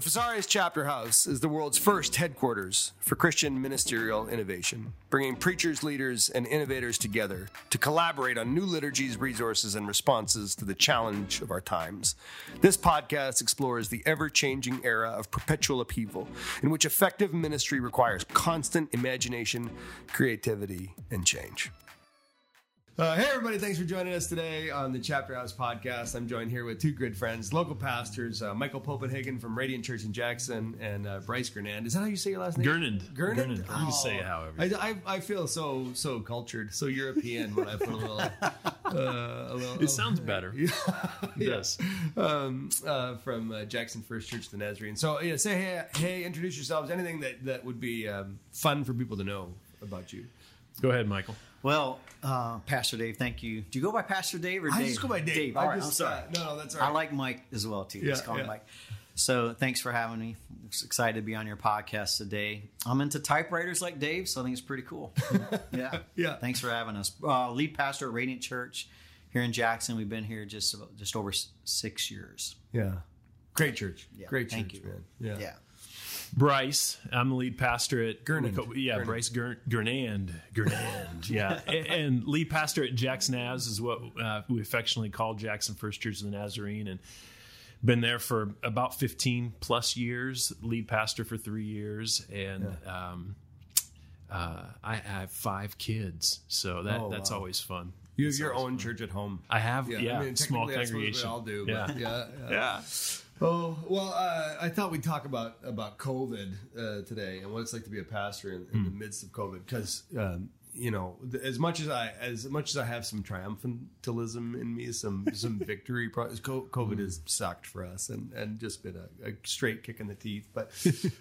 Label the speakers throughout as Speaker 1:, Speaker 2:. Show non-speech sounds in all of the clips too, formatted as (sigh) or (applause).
Speaker 1: The Fesarius Chapter House is the world's first headquarters for Christian ministerial innovation, bringing preachers, leaders, and innovators together to collaborate on new liturgies, resources, and responses to the challenge of our times. This podcast explores the ever changing era of perpetual upheaval, in which effective ministry requires constant imagination, creativity, and change. Uh, hey, everybody, thanks for joining us today on the Chapter House podcast. I'm joined here with two good friends, local pastors, uh, Michael Popenhagen from Radiant Church in Jackson and uh, Bryce Gurnand. Is that how you say your last name?
Speaker 2: Gurnand?
Speaker 1: Gurnand.
Speaker 2: You can say it however.
Speaker 1: I, I, I feel so so cultured, so European when I put a little. uh, a little
Speaker 2: It sounds better. (laughs)
Speaker 1: Yeah.
Speaker 2: Yes.
Speaker 1: um, uh, from uh, Jackson First Church the Nazarene. So, yeah, say hey, hey, introduce yourselves. Anything that, that would be um, fun for people to know about you.
Speaker 2: Go ahead, Michael.
Speaker 3: Well, uh, Pastor Dave, thank you. Do you go by Pastor Dave or
Speaker 1: I
Speaker 3: Dave?
Speaker 1: just go by Dave.
Speaker 3: Dave. All right,
Speaker 1: just,
Speaker 3: I'm sorry.
Speaker 1: uh, no, no, that's all right.
Speaker 3: I like Mike as well too.
Speaker 1: Yeah,
Speaker 3: Just call
Speaker 1: yeah.
Speaker 3: him Mike. So thanks for having me. I'm excited to be on your podcast today. I'm into typewriters like Dave, so I think it's pretty cool. (laughs) yeah,
Speaker 1: Yeah.
Speaker 3: Thanks for having us. Uh, lead pastor at Radiant Church here in Jackson. We've been here just about, just over six years.
Speaker 1: Yeah. Great church.
Speaker 3: Yeah,
Speaker 1: Great church,
Speaker 3: thank you.
Speaker 1: man. Yeah.
Speaker 3: Yeah.
Speaker 2: Bryce. I'm the lead pastor at
Speaker 1: Gurnand.
Speaker 2: we Yeah,
Speaker 1: Gurnand.
Speaker 2: Bryce Gur- Gurnand. Gurnand. Yeah, and, and lead pastor at Jackson Naz is what uh, we affectionately call Jackson First Church of the Nazarene, and been there for about 15 plus years. Lead pastor for three years, and um, uh, I, I have five kids, so that
Speaker 1: Oh,
Speaker 2: that's
Speaker 1: wow.
Speaker 2: always fun.
Speaker 1: You have
Speaker 2: It's
Speaker 1: your own
Speaker 2: fun.
Speaker 1: church at home.
Speaker 2: I have, yeah,
Speaker 1: I mean,
Speaker 2: small
Speaker 1: technically, I suppose
Speaker 2: congregation.
Speaker 1: We all do.
Speaker 2: Yeah.
Speaker 1: But yeah. yeah. Oh well, uh, I thought we'd talk about about COVID uh, today and what it's like to be a pastor in, in the midst of COVID because um, you know as much as I as much as I have some triumphantalism in me, some some (laughs) victory. Pro- co- COVID has sucked for us and and just been a, a straight kick in the teeth. But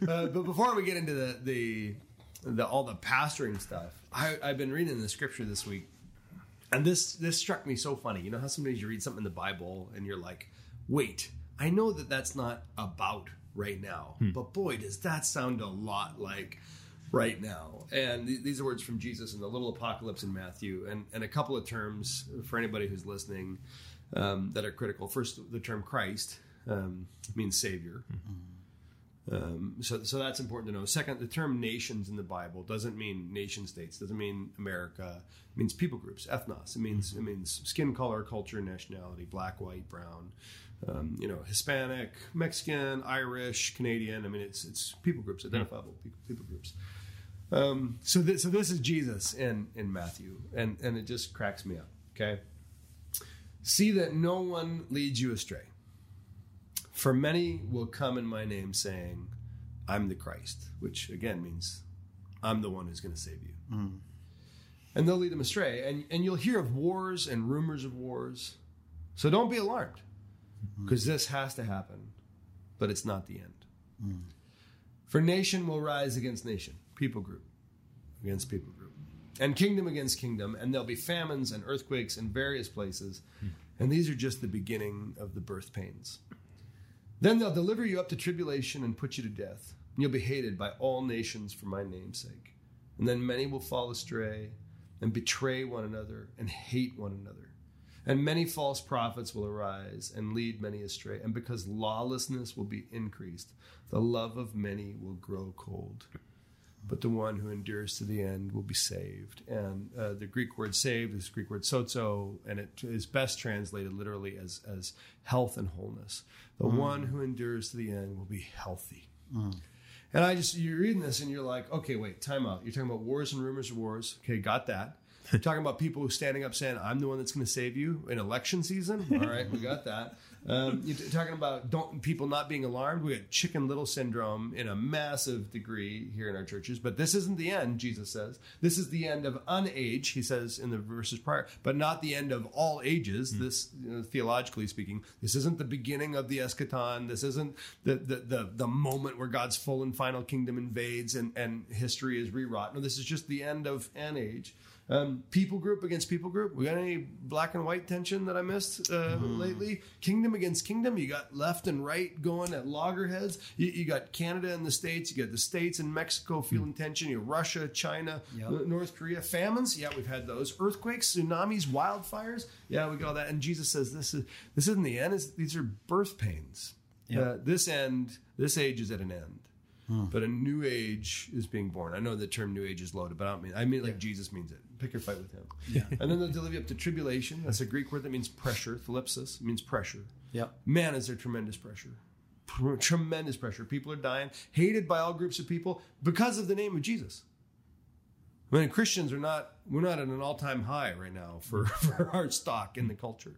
Speaker 1: uh, (laughs) but before we get into the the, the all the pastoring stuff, I, I've been reading the scripture this week and this this struck me so funny. You know how sometimes you read something in the Bible and you're like, "Wait, I know that that's not about right now, but boy, does that sound a lot like right now." And th- these are words from Jesus in the little apocalypse in Matthew, and and a couple of terms for anybody who's listening um, that are critical. First, the term Christ um, means Savior. Um, so, so that's important to know. Second, the term nations in the Bible doesn't mean nation states. Doesn't mean America. It means people groups, ethnos. It means it means skin color, culture, nationality, black, white, brown. Um, you know, Hispanic, Mexican, Irish, Canadian. I mean, it's it's people groups, identifiable people, people groups. Um, so this so this is Jesus in in Matthew, and and it just cracks me up. Okay, see that no one leads you astray. For many will come in my name saying, I'm the Christ, which again means I'm the one who's going to save you. And they'll lead them astray. And, and you'll hear of wars and rumors of wars. So don't be alarmed, because this has to happen, but it's not the end. For nation will rise against nation, people group against people group, and kingdom against kingdom, and there'll be famines and earthquakes in various places. And these are just the beginning of the birth pains. Then they'll deliver you up to tribulation and put you to death. You'll be hated by all nations for my name's sake. And then many will fall astray and betray one another and hate one another. And many false prophets will arise and lead many astray. And because lawlessness will be increased, the love of many will grow cold. But the one who endures to the end will be saved. And uh, the Greek word saved is Greek word sozo, and it is best translated literally as, as health and wholeness. The one who endures to the end will be healthy. And I just, you're reading this and you're like, okay, wait, time out. You're talking about wars and rumors of wars. Okay, got that. Talking about people who standing up saying, I'm the one that's going to save you in election season. All right, we got that. Um, you're talking about don't people not being alarmed. We got chicken little syndrome in a massive degree here in our churches. But this isn't the end, Jesus says. This is the end of unage, he says in the verses prior, but not the end of all ages. This, you know, theologically speaking, this isn't the beginning of the eschaton. This isn't the, the, the, the moment where God's full and final kingdom invades and, and history is rewrought. No, this is just the end of an age. Um, people group against people group. We got any black and white tension that I missed uh, lately? Kingdom against kingdom. You got left and right going at loggerheads. You, you got Canada and the states. You got the states and Mexico feeling tension. You Russia, China,
Speaker 3: Yep.
Speaker 1: North Korea. Famines. Yeah, we've had those. Earthquakes, tsunamis, wildfires. Yeah, we got all that. And Jesus says this is this isn't the end. It's, these are birth pains.
Speaker 3: Yeah.
Speaker 1: Uh, this end, this age is at an end, but a new age is being born. I know the term new age is loaded, but I don't mean. I mean like Jesus means it. Pick your fight with him. Yeah. and then they'll deliver you up to tribulation. That's a Greek word that means pressure. Thlipsis means pressure.
Speaker 3: Yeah.
Speaker 1: Man, is there tremendous pressure. Pr- Tremendous pressure. People are dying, hated by all groups of people because of the name of Jesus. I mean, Christians are not, we're not at an all time high right now for, (laughs) for our stock in the culture.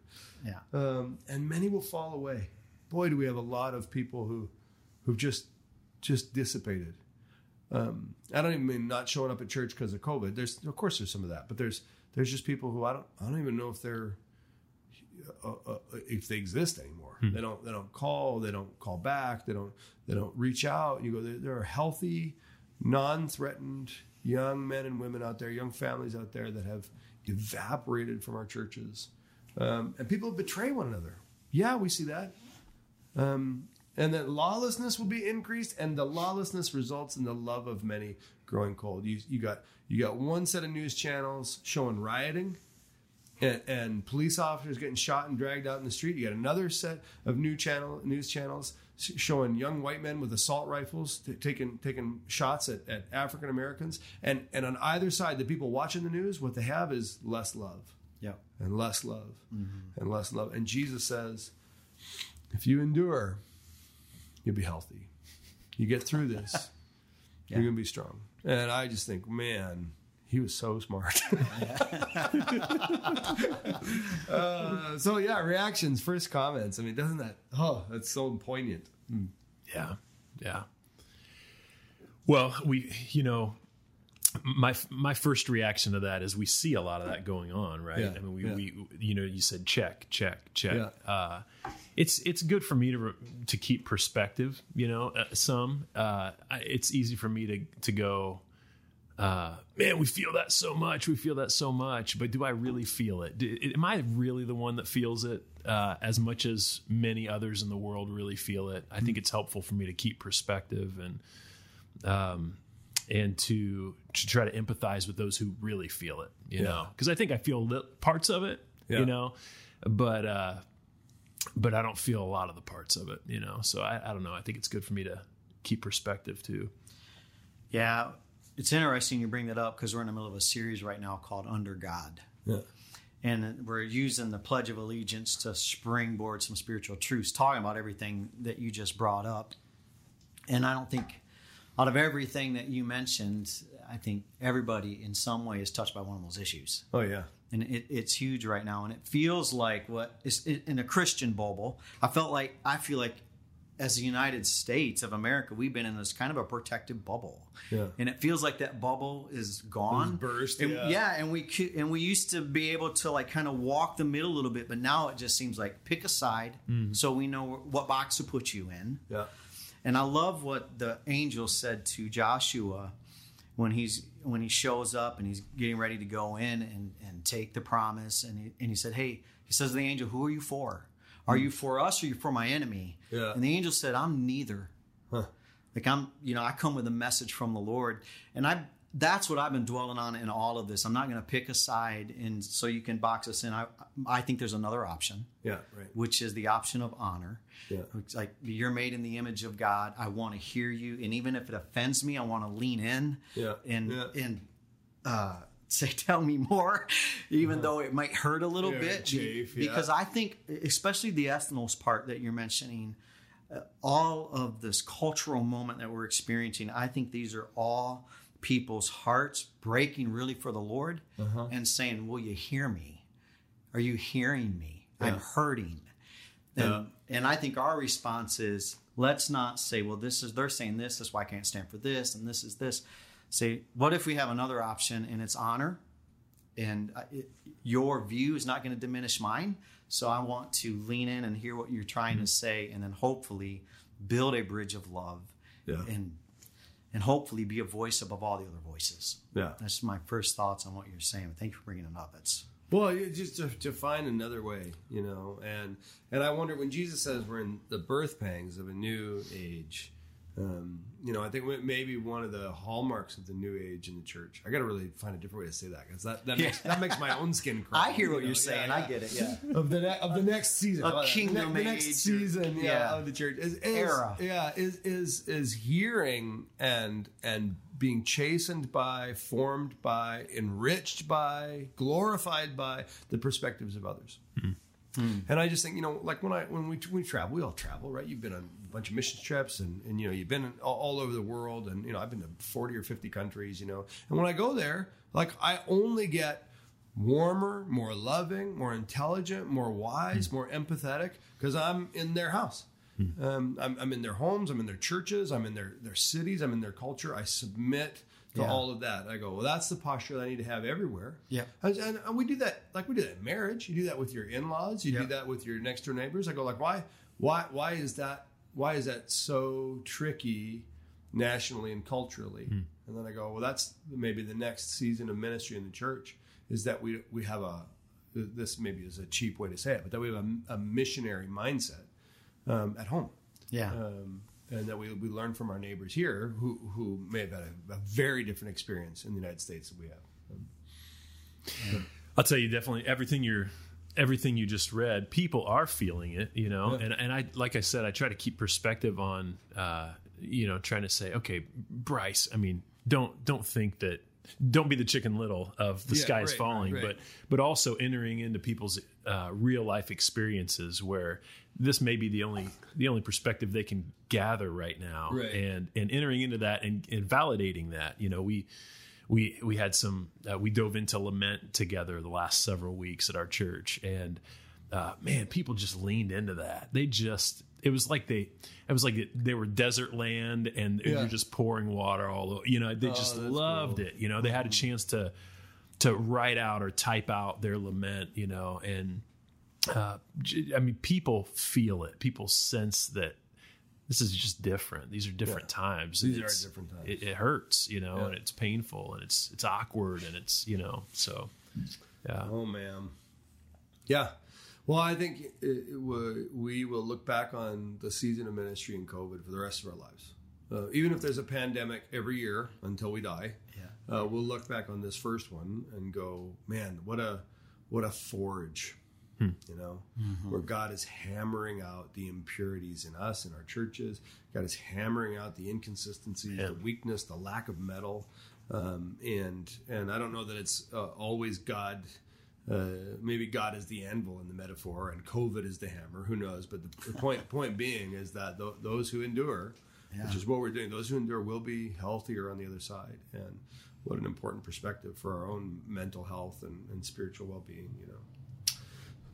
Speaker 3: Yeah.
Speaker 1: Um, and many will fall away. Boy, do we have a lot of people who, who've just, just dissipated. Um, I don't even mean not showing up at church because of COVID. There's, of course, there's some of that, but there's, there's just people who I don't, I don't even know if they're, uh, uh, if they exist anymore. They don't. They don't call. They don't call back. They don't. They don't reach out. You go. There, there are healthy, non-threatened young men and women out there, young families out there that have evaporated from our churches, um, and people betray one another. Yeah, we see that. Um, and that lawlessness will be increased, and the lawlessness results in the love of many growing cold. You, you got you got one set of news channels showing rioting and, and police officers getting shot and dragged out in the street. You got another set of new channel news channels showing young white men with assault rifles t- taking taking shots at, at African Americans. And and on either side, the people watching the news, what they have is less love
Speaker 3: Yep.
Speaker 1: and less love mm-hmm. and less love. And Jesus says, if you endure, you'll be healthy. You get through this, (laughs) you're gonna be strong. And I just think, man, he was so smart. (laughs) (laughs) uh, so yeah, reactions, first comments. I mean, doesn't that? Oh, that's so poignant.
Speaker 2: Yeah, yeah. Well, we, you know, my my first reaction to that is we see a lot of that going on, right?
Speaker 1: Yeah,
Speaker 2: I mean, we,
Speaker 1: yeah.
Speaker 2: we, you know, you said check, check, check.
Speaker 1: Yeah.
Speaker 2: Uh, it's it's good for me to to keep perspective. You know, uh, some uh, it's easy for me to to go. Uh, man, we feel that so much. We feel that so much. But do I really feel it? Do, am I really the one that feels it uh, as much as many others in the world really feel it? I think it's helpful for me to keep perspective and um, and to to try to empathize with those who really feel it. You
Speaker 1: Yeah.
Speaker 2: know, because I think I feel parts of it.
Speaker 1: Yeah.
Speaker 2: You know, but uh, but I don't feel a lot of the parts of it. You know, so I, I don't know. I think it's good for me to keep perspective too.
Speaker 3: Yeah. It's interesting you bring that up because we're in the middle of a series right now called Under God.
Speaker 1: Yeah,
Speaker 3: and we're using the Pledge of Allegiance to springboard some spiritual truths, talking about everything that you just brought up. And I don't think, out of everything that you mentioned, I think everybody in some way is touched by one of those issues.
Speaker 1: oh yeah,
Speaker 3: And it, it's huge right now. And it feels like what is in a Christian bubble. I felt like, I feel like as the United States of America, we've been in this kind of a protective bubble.
Speaker 1: Yeah.
Speaker 3: And it feels like that bubble is gone.
Speaker 1: burst,
Speaker 3: And-
Speaker 1: yeah.
Speaker 3: yeah, and we cou- and we used to be able to like kind of walk the middle a little bit, but now it just seems like pick a side mm-hmm. so we know what box to put you in.
Speaker 1: yeah,
Speaker 3: And I love what the angel said to Joshua when he's when he shows up and he's getting ready to go in and, and take the promise. And he, and he said, Hey, he says to the angel, Who are you for? Are you for us or are you for my enemy?
Speaker 1: Yeah.
Speaker 3: And the angel said, I'm neither.
Speaker 1: Huh.
Speaker 3: Like I'm, you know, I come with a message from the Lord. And I that's what I've been dwelling on in all of this. I'm not going to pick a side and so you can box us in. I I think there's another option
Speaker 1: yeah, right.
Speaker 3: which is the option of honor.
Speaker 1: Yeah.
Speaker 3: It's like you're made in the image of God. I want to hear you, and even if it offends me, I want to lean in
Speaker 1: Yeah.
Speaker 3: and
Speaker 1: Yeah.
Speaker 3: and uh, (laughs) say, "Tell me more," even though it might hurt a little
Speaker 1: Yeah,
Speaker 3: bit.
Speaker 1: yeah.
Speaker 3: Because I think, especially the ethnos part that you're mentioning, uh, all of this cultural moment that we're experiencing, I think these are all people's hearts breaking really for the Lord
Speaker 1: Uh-huh.
Speaker 3: and saying, "Will you hear me? Are you hearing me? I'm hurting." And, and I think our response is let's not say, well, this is they're saying this, that's why I can't stand for this, and this is this. Say, what if we have another option and it's honor, and it, your view is not going to diminish mine. So I want to lean in and hear what you're trying to say, and then hopefully build a bridge of love,
Speaker 1: Yeah.
Speaker 3: and and hopefully be a voice above all the other voices.
Speaker 1: Yeah.
Speaker 3: That's my first thoughts on what you're saying. Thank you for bringing it up. It's
Speaker 1: Well, just to, to find another way, you know, and and I wonder when Jesus says we're in the birth pangs of a new age, Um, you know, I think maybe one of the hallmarks of the new age in the church. I got to really find a different way to say that because that that, makes, that makes my own skin (laughs) crawl.
Speaker 3: I hear what
Speaker 1: you know?
Speaker 3: you're saying.
Speaker 1: Yeah,
Speaker 3: I get it. Yeah. (laughs)
Speaker 1: Of the ne- of the next season,
Speaker 3: A
Speaker 1: Uh,
Speaker 3: kingdom
Speaker 1: the next
Speaker 3: age or-
Speaker 1: season, yeah,
Speaker 3: yeah.
Speaker 1: of the church is, is
Speaker 3: Era.
Speaker 1: yeah, is is is hearing and and being chastened by, formed by, enriched by, glorified by the perspectives of others. Hmm. And I just think, you know, like when I when we we travel, we all travel, right? You've been on a bunch of mission trips, and and you know, you've been all, all over the world, and you know, I've been to forty or fifty countries, you know. And when I go there, like I only get warmer, more loving, more intelligent, more wise, hmm. more empathetic because I'm in their house. Hmm. Um, I'm, I'm in their homes, I'm in their churches, I'm in their their cities, I'm in their culture. I submit to
Speaker 3: Yeah.
Speaker 1: all of that. I go, well, that's the posture that I need to have everywhere.
Speaker 3: Yeah.
Speaker 1: And, and, we do that, like we do that in marriage. You do that with your in-laws. You
Speaker 3: Yeah.
Speaker 1: do that with your next door neighbors. I go like, why, why, why is that? Why is that so tricky nationally and culturally? And then I go, well, that's maybe the next season of ministry in the church is that we we have a this maybe is a cheap way to say it, but that we have a, a missionary mindset um, at home
Speaker 3: Yeah.
Speaker 1: um, and that we, we learn from our neighbors here who, who may have had a, a very different experience in the United States than we have.
Speaker 2: I'll tell you definitely everything you're everything you just read, people are feeling it, you know.
Speaker 1: Yeah.
Speaker 2: And and I like I said, I try to keep perspective on uh, you know, trying to say, okay, Bryce, I mean, don't don't think that don't be the chicken little of the
Speaker 1: Yeah,
Speaker 2: sky is
Speaker 1: right,
Speaker 2: falling,
Speaker 1: right, right.
Speaker 2: but but also entering into people's uh, real life experiences where this may be the only the only perspective they can gather right now,
Speaker 1: Right.
Speaker 2: and and entering into that and, and validating that. You know, we we we had some uh, we dove into lament together the last several weeks at our church and uh, man people just leaned into that they just it was like they it was like they were desert land and
Speaker 1: Yeah.
Speaker 2: you're just pouring water all over you know they just
Speaker 1: that's
Speaker 2: loved
Speaker 1: cool.
Speaker 2: it you know they had a chance to to write out or type out their lament you know and uh, I mean, people feel it. People sense that this is just different. These are different times.
Speaker 1: These are different times.
Speaker 2: It, it hurts, you know,
Speaker 1: Yeah.
Speaker 2: and it's painful and it's it's awkward and it's you know so yeah.
Speaker 1: Oh, man. Yeah. Well, I think it, it, we- we will look back on the season of ministry and COVID for the rest of our lives. Uh, even if there's a pandemic every year until we die,
Speaker 3: Yeah.
Speaker 1: uh, we'll look back on this first one and go, man, what a what a forge, you know, where God is hammering out the impurities in us in our churches. God is hammering out the inconsistencies,
Speaker 2: Yeah.
Speaker 1: the weakness, the lack of metal, um, and and I don't know that it's uh, always God. Uh, maybe God is the anvil in the metaphor, and COVID is the hammer. Who knows? But the, the point (laughs) point being is that th- those who endure, which is what we're doing, those who endure will be healthier on the other side. And what an important perspective for our own mental health and, and spiritual well being. You know.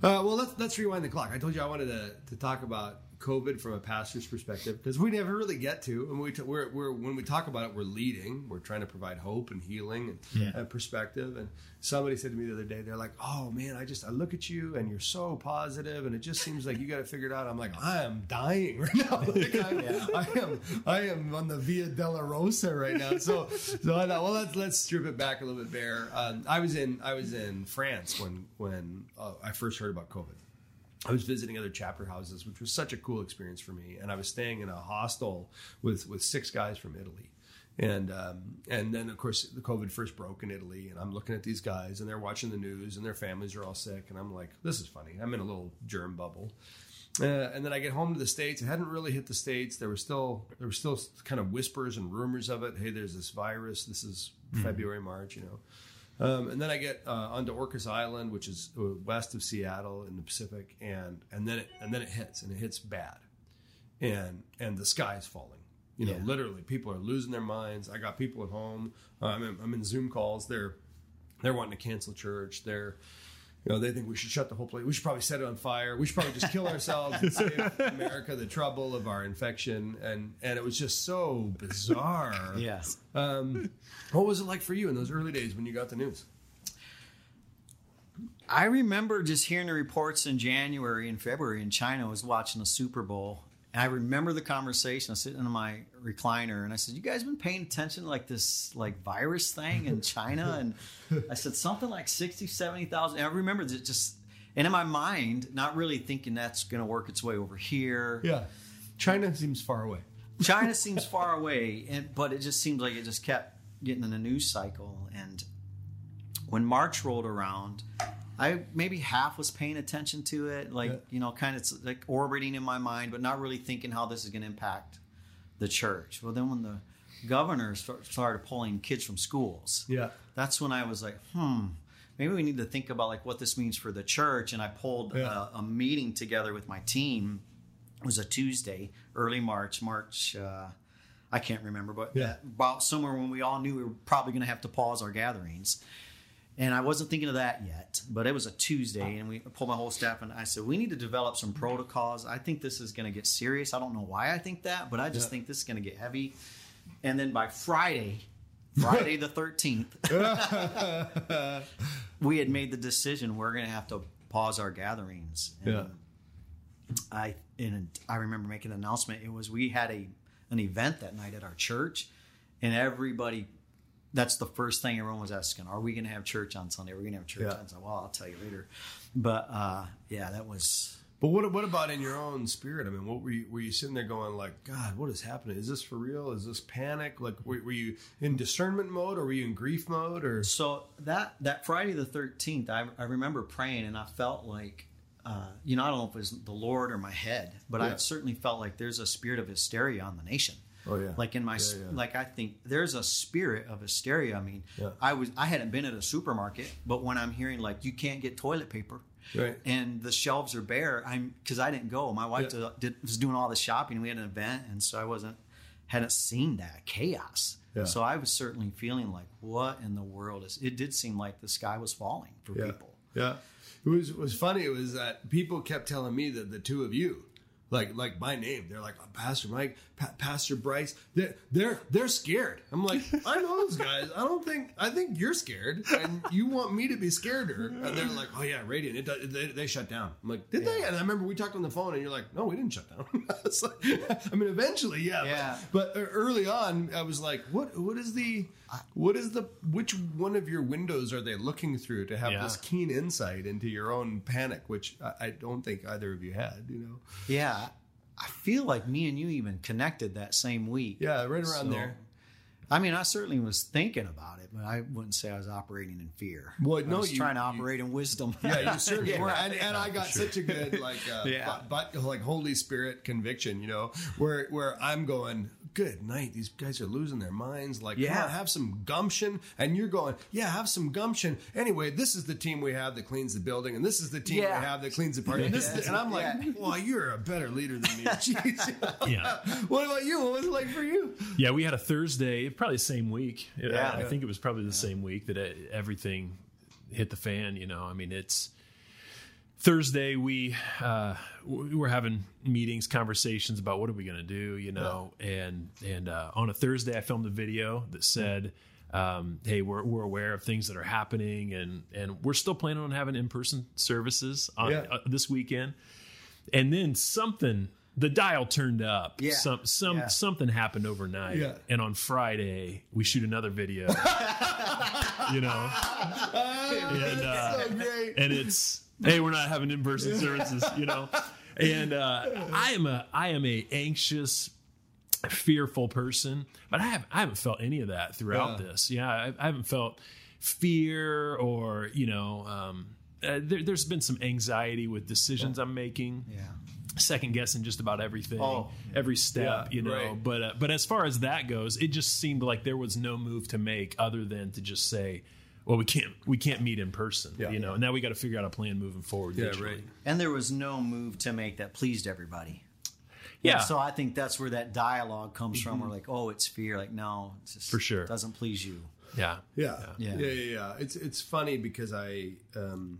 Speaker 1: Uh, well, let's let's rewind the clock. I told you I wanted to, to talk about COVID from a pastor's perspective because we never really get to. And we t- we're, we're when we talk about it, we're leading. We're trying to provide hope and healing and
Speaker 3: Yeah.
Speaker 1: uh, perspective. And somebody said to me the other day, they're like, "Oh man, I just I look at you and you're so positive, and it just seems like you got it figured out." I'm like, I am dying (laughs) right now. (laughs) Like, I'm, I am I am on the Via Dolorosa right now. So so I thought, well, let's let's strip it back a little bit bare. Um, I was in I was in France when when uh, I first heard about COVID. I was visiting other chapter houses, which was such a cool experience for me. And I was staying in a hostel with with six guys from Italy. And um, and then of course the COVID first broke in Italy, and I'm looking at these guys, and they're watching the news, and their families are all sick, and I'm like, this is funny. I'm in a little germ bubble. Uh, and then I get home to the states. It hadn't really hit the states. There were still there were still kind of whispers and rumors of it. Hey, there's this virus. This is February, March, you know. Um, and then I get uh, onto Orcas Island, which is uh, west of Seattle in the Pacific, and and then it and then it hits, and it hits bad, and and the sky is falling. You know,
Speaker 3: Yeah.
Speaker 1: literally, people are losing their minds. I got people at home. Uh, I'm in, I'm in Zoom calls. They're they're wanting to cancel church. They're you know, they think we should shut the whole place. We should probably set it on fire. We should probably just kill ourselves and save America the trouble of our infection. And and it was just so bizarre. (laughs)
Speaker 3: Yes.
Speaker 1: Um, what was it like for you in those early days when you got the news?
Speaker 3: I remember just hearing the reports in January and February in China. I was watching the Super Bowl. And I remember the conversation. I was sitting in my recliner and I said, You guys been paying attention to like this like virus thing in (laughs) China? And I said something like 60, 70,000. And I remember that just and in my mind, not really thinking that's gonna work its way over here.
Speaker 1: Yeah, China seems far away.
Speaker 3: China (laughs) seems far away, and but it just seems like it just kept getting in the news cycle. And when March rolled around, I maybe half was paying attention to it, like
Speaker 1: Yeah.
Speaker 3: you know, kind of like orbiting in my mind, but not really thinking how this is going to impact the church. Well, then when the governor start, started pulling kids from schools,
Speaker 1: Yeah.
Speaker 3: that's when I was like, hmm, maybe we need to think about like what this means for the church. And I pulled
Speaker 1: Yeah.
Speaker 3: a, a meeting together with my team. It was a Tuesday, early March, March. Uh, I can't remember, but
Speaker 1: Yeah.
Speaker 3: about somewhere when we all knew we were probably going to have to pause our gatherings. And I wasn't thinking of that yet, but it was a Tuesday, and we pulled my whole staff and I said, "We need to develop some protocols. I think this is going to get serious. I don't know why I think that, but I just
Speaker 1: Yeah.
Speaker 3: think this is going to get heavy." And then by Friday, Friday the thirteenth, (laughs) we had made the decision we're going to have to pause our gatherings. And
Speaker 1: Yeah.
Speaker 3: I and I remember making an announcement. It was we had a an event that night at our church, and everybody. That's the first thing everyone was asking: Are we going to have church on Sunday? Are we going to have church
Speaker 1: Yeah.
Speaker 3: on Sunday? Well, I'll tell you later. But uh, yeah, that was
Speaker 1: But what what about in your own spirit? I mean, what were you were you sitting there going like, God, what is happening? Is this for real? Is this panic? Like, were, were you in discernment mode, or were you in grief mode, or
Speaker 3: So that that Friday the thirteenth, I, I remember praying, and I felt like, uh, you know, I don't know if it was the Lord or my head, but I certainly felt like there's a spirit of hysteria on the nation.
Speaker 1: Oh, yeah.
Speaker 3: Like in my,
Speaker 1: Yeah, yeah.
Speaker 3: like I think there's a spirit of hysteria. I mean,
Speaker 1: Yeah.
Speaker 3: I was I hadn't been at a supermarket, but when I'm hearing like you can't get toilet paper.
Speaker 1: Right.
Speaker 3: And the shelves are bare. I'm because I didn't go. My wife did, was doing all the shopping. We had an event, and so I wasn't hadn't seen that chaos.
Speaker 1: Yeah.
Speaker 3: So I was certainly feeling like, what in the world is? It did seem like the sky was falling for people.
Speaker 1: yeah? It was it was funny. It was that people kept telling me that the two of you. Like, like my name, they're like "Oh, Pastor Mike, pa- Pastor Bryce. They're they're they're scared. I'm like, I know those guys. I don't think I think you're scared, and you want me to be scareder. And they're like, Oh yeah, Radiant. It, does- they, they shut down. I'm like, Did they? And I remember we talked on the phone, and you're like, No, we didn't shut down. (laughs) It's like- (laughs) I mean, eventually, yeah. but-
Speaker 3: Yeah.
Speaker 1: But, uh, early on, I was like, What? What is the? What is the? Which one of your windows are they looking through to have
Speaker 2: Yeah.
Speaker 1: this keen insight into your own panic, which I, I don't think either of you had. You know?
Speaker 3: Yeah, I feel like me and you even connected that same week.
Speaker 1: Yeah, right around
Speaker 3: So,
Speaker 1: there.
Speaker 3: I mean, I certainly was thinking about it, but I wouldn't say I was operating in fear.
Speaker 1: Well,
Speaker 3: I
Speaker 1: no,
Speaker 3: was
Speaker 1: you-
Speaker 3: trying to
Speaker 1: you-
Speaker 3: operate in wisdom.
Speaker 1: Yeah, you certainly (laughs)
Speaker 3: Yeah.
Speaker 1: were, and, and I got such a good like, uh, (laughs)
Speaker 3: Yeah.
Speaker 1: but, but like Holy Spirit conviction, you know, where where I'm going, good night. These guys are losing their minds. Like,
Speaker 3: Yeah.
Speaker 1: come on, have some gumption, and you're going, yeah, have some gumption. Anyway, this is the team we have that cleans the building, and this is the team
Speaker 3: Yeah.
Speaker 1: we have that cleans the party. And, (laughs) this is the- and I'm like,
Speaker 3: Yeah.
Speaker 1: well, you're a better leader than me. Jeez.
Speaker 2: Yeah.
Speaker 1: what about you? What was it like for you?
Speaker 2: Yeah, we had a Thursday, probably the same week.
Speaker 3: Yeah.
Speaker 2: I, I think it was probably the same week that everything hit the fan. You know, I mean, it's Thursday. We uh, we were having meetings, conversations about what are we going to do. You know, and and uh, on a Thursday, I filmed a video that said. Um, hey, we're, we're aware of things that are happening, and and we're still planning on having in person services on
Speaker 1: Yeah.
Speaker 2: uh, this weekend. And then something, the dial turned up.
Speaker 3: Yeah.
Speaker 2: Some some
Speaker 3: Yeah.
Speaker 2: something happened overnight.
Speaker 1: Yeah.
Speaker 2: And on Friday, we shoot another video. (laughs) you know, and uh,
Speaker 1: so great.
Speaker 2: and it's hey, we're not having in person (laughs) services. You know, and uh, I am a I am a anxious. Fearful person, but I have I haven't felt any of that throughout
Speaker 1: Yeah.
Speaker 2: this. Yeah, I, I haven't felt fear or you know um, uh, there, there's been some anxiety with decisions I'm making
Speaker 3: yeah.
Speaker 2: Second guessing just about everything,
Speaker 3: Oh.
Speaker 2: every step,
Speaker 1: Yeah,
Speaker 2: you know.
Speaker 1: right.
Speaker 2: But uh, but as far as that goes, it just seemed like there was no move to make other than to just say, well, we can't we can't meet in person,
Speaker 1: Yeah.
Speaker 2: you know. And now we got to figure out a plan moving forward.
Speaker 1: Yeah,
Speaker 2: digitally.
Speaker 1: right.
Speaker 3: And there was no move to make that pleased everybody.
Speaker 2: Yeah,
Speaker 3: So I think that's where that dialogue comes from. We're like, oh, it's fear. Like, no, it's just
Speaker 2: For sure.
Speaker 3: doesn't please you.
Speaker 2: yeah,
Speaker 1: Yeah.
Speaker 3: Yeah.
Speaker 1: yeah, yeah, yeah. It's it's funny because I, um,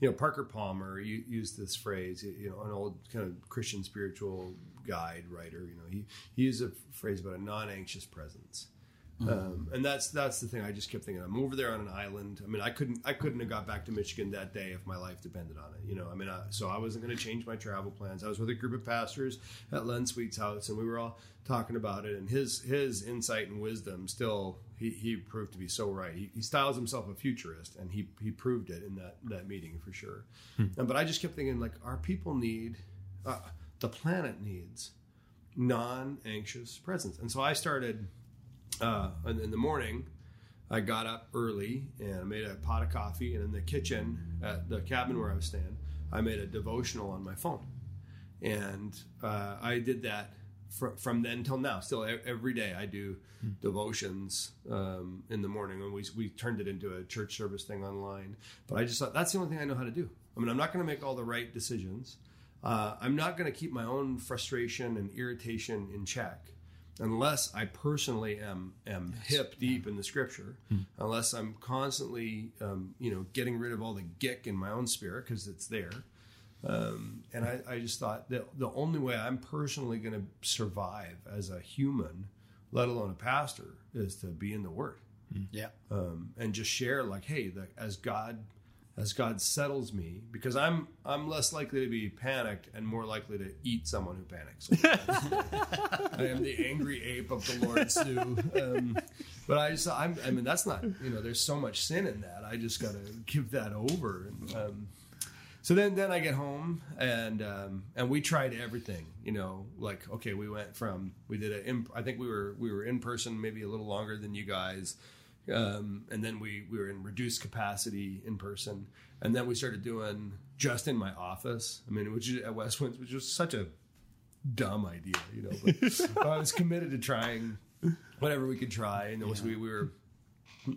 Speaker 1: you know, Parker Palmer used this phrase. You know, an old kind of Christian spiritual guide writer. You know, he he used a phrase about a non-anxious presence. Um, and that's that's the thing. I just kept thinking. I'm over there on an island. I mean, I couldn't I couldn't have got back to Michigan that day if my life depended on it. You know, I mean, I, so I wasn't going to change my travel plans. I was with a group of pastors at Len Sweet's house, and we were all talking about it. And his his insight and wisdom still he, he proved to be so right. He, he styles himself a futurist, and he he proved it in that that meeting for sure. And, but I just kept thinking, like, our people need, uh, the planet needs non-anxious presence. And so I started uh, in in the morning. I got up early and I made a pot of coffee, and in the kitchen at the cabin where I was staying, I made a devotional on my phone, and uh, I did that fr- from then till now. Still, every day I do devotions um, in the morning, and we we turned it into a church service thing online. But I just thought that's the only thing I know how to do. I mean, I'm not going to make all the right decisions. Uh, I'm not going to keep my own frustration and irritation in check unless I personally am am hip deep in the scripture, unless I'm constantly um, you know getting rid of all the gick in my own spirit because it's there. Um, and I, I just thought that the only way I'm personally going to survive as a human, let alone a pastor, is to be in the Word
Speaker 3: Yeah.
Speaker 1: um, and just share like, hey, the, as God as God settles me, because I'm I'm less likely to be panicked and more likely to eat someone who panics. (laughs) I am the angry ape of the Lord stew. Um, but I just I'm, I mean that's not you know there's so much sin in that. I just got to give that over. And, um, so then then I get home and um, and we tried everything. You know, like okay, we went from we did a I think we were we were in person maybe a little longer than you guys. Um, and then we, we were in reduced capacity in person. And then we started doing just in my office. I mean, which is at Westwinds, which was such a dumb idea, you know. (laughs) But, I was committed to trying whatever we could try. And it was we, we were.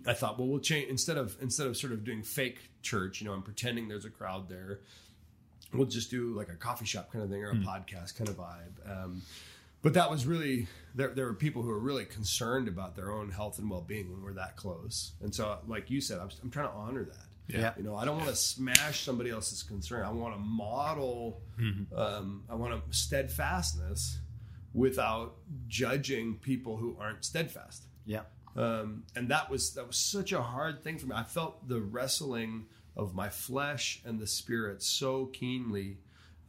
Speaker 1: I thought, well, we'll change instead of instead of sort of doing fake church, you know, and pretending there's a crowd there. We'll just do like a coffee shop kind of thing or a podcast kind of vibe. Um, but that was really there. There were people who were really concerned about their own health and well being when we're that close. And so, like you said, I'm, I'm trying to honor that.
Speaker 3: Yeah.
Speaker 1: You know, I don't want to smash somebody else's concern. I want to model. Um, I want to steadfastness without judging people who aren't steadfast.
Speaker 3: Yeah.
Speaker 1: Um, and that was that was such a hard thing for me. I felt the wrestling of my flesh and the spirit so keenly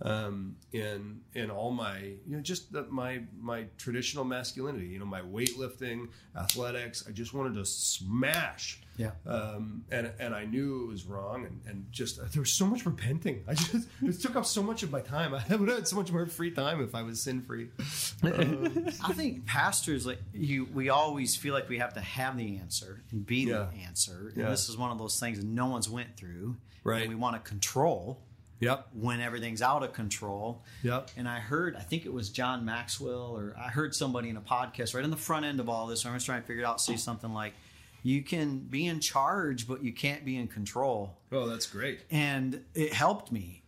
Speaker 1: um, in in all my you know just the, my my traditional masculinity. You know, my weightlifting, athletics. I just wanted to smash.
Speaker 3: Yeah.
Speaker 1: Um, and and I knew it was wrong, and, and just there was so much repenting. I just (laughs) it took up so much of my time. (laughs) I would have had so much more free time if I was sin free. (laughs)
Speaker 3: I think pastors like you we always feel like we have to have the answer and be
Speaker 1: Yeah.
Speaker 3: the answer. And
Speaker 1: Yeah.
Speaker 3: this is one of those things that no one's went through.
Speaker 1: Right.
Speaker 3: And we want to control
Speaker 1: Yep.
Speaker 3: when everything's out of control.
Speaker 1: Yep.
Speaker 3: And I heard, I think it was John Maxwell, or I heard somebody in a podcast right on the front end of all this. I was trying to figure it out, say something like, "You can be in charge, but you can't be in control."
Speaker 1: Oh, that's great.
Speaker 3: And it helped me,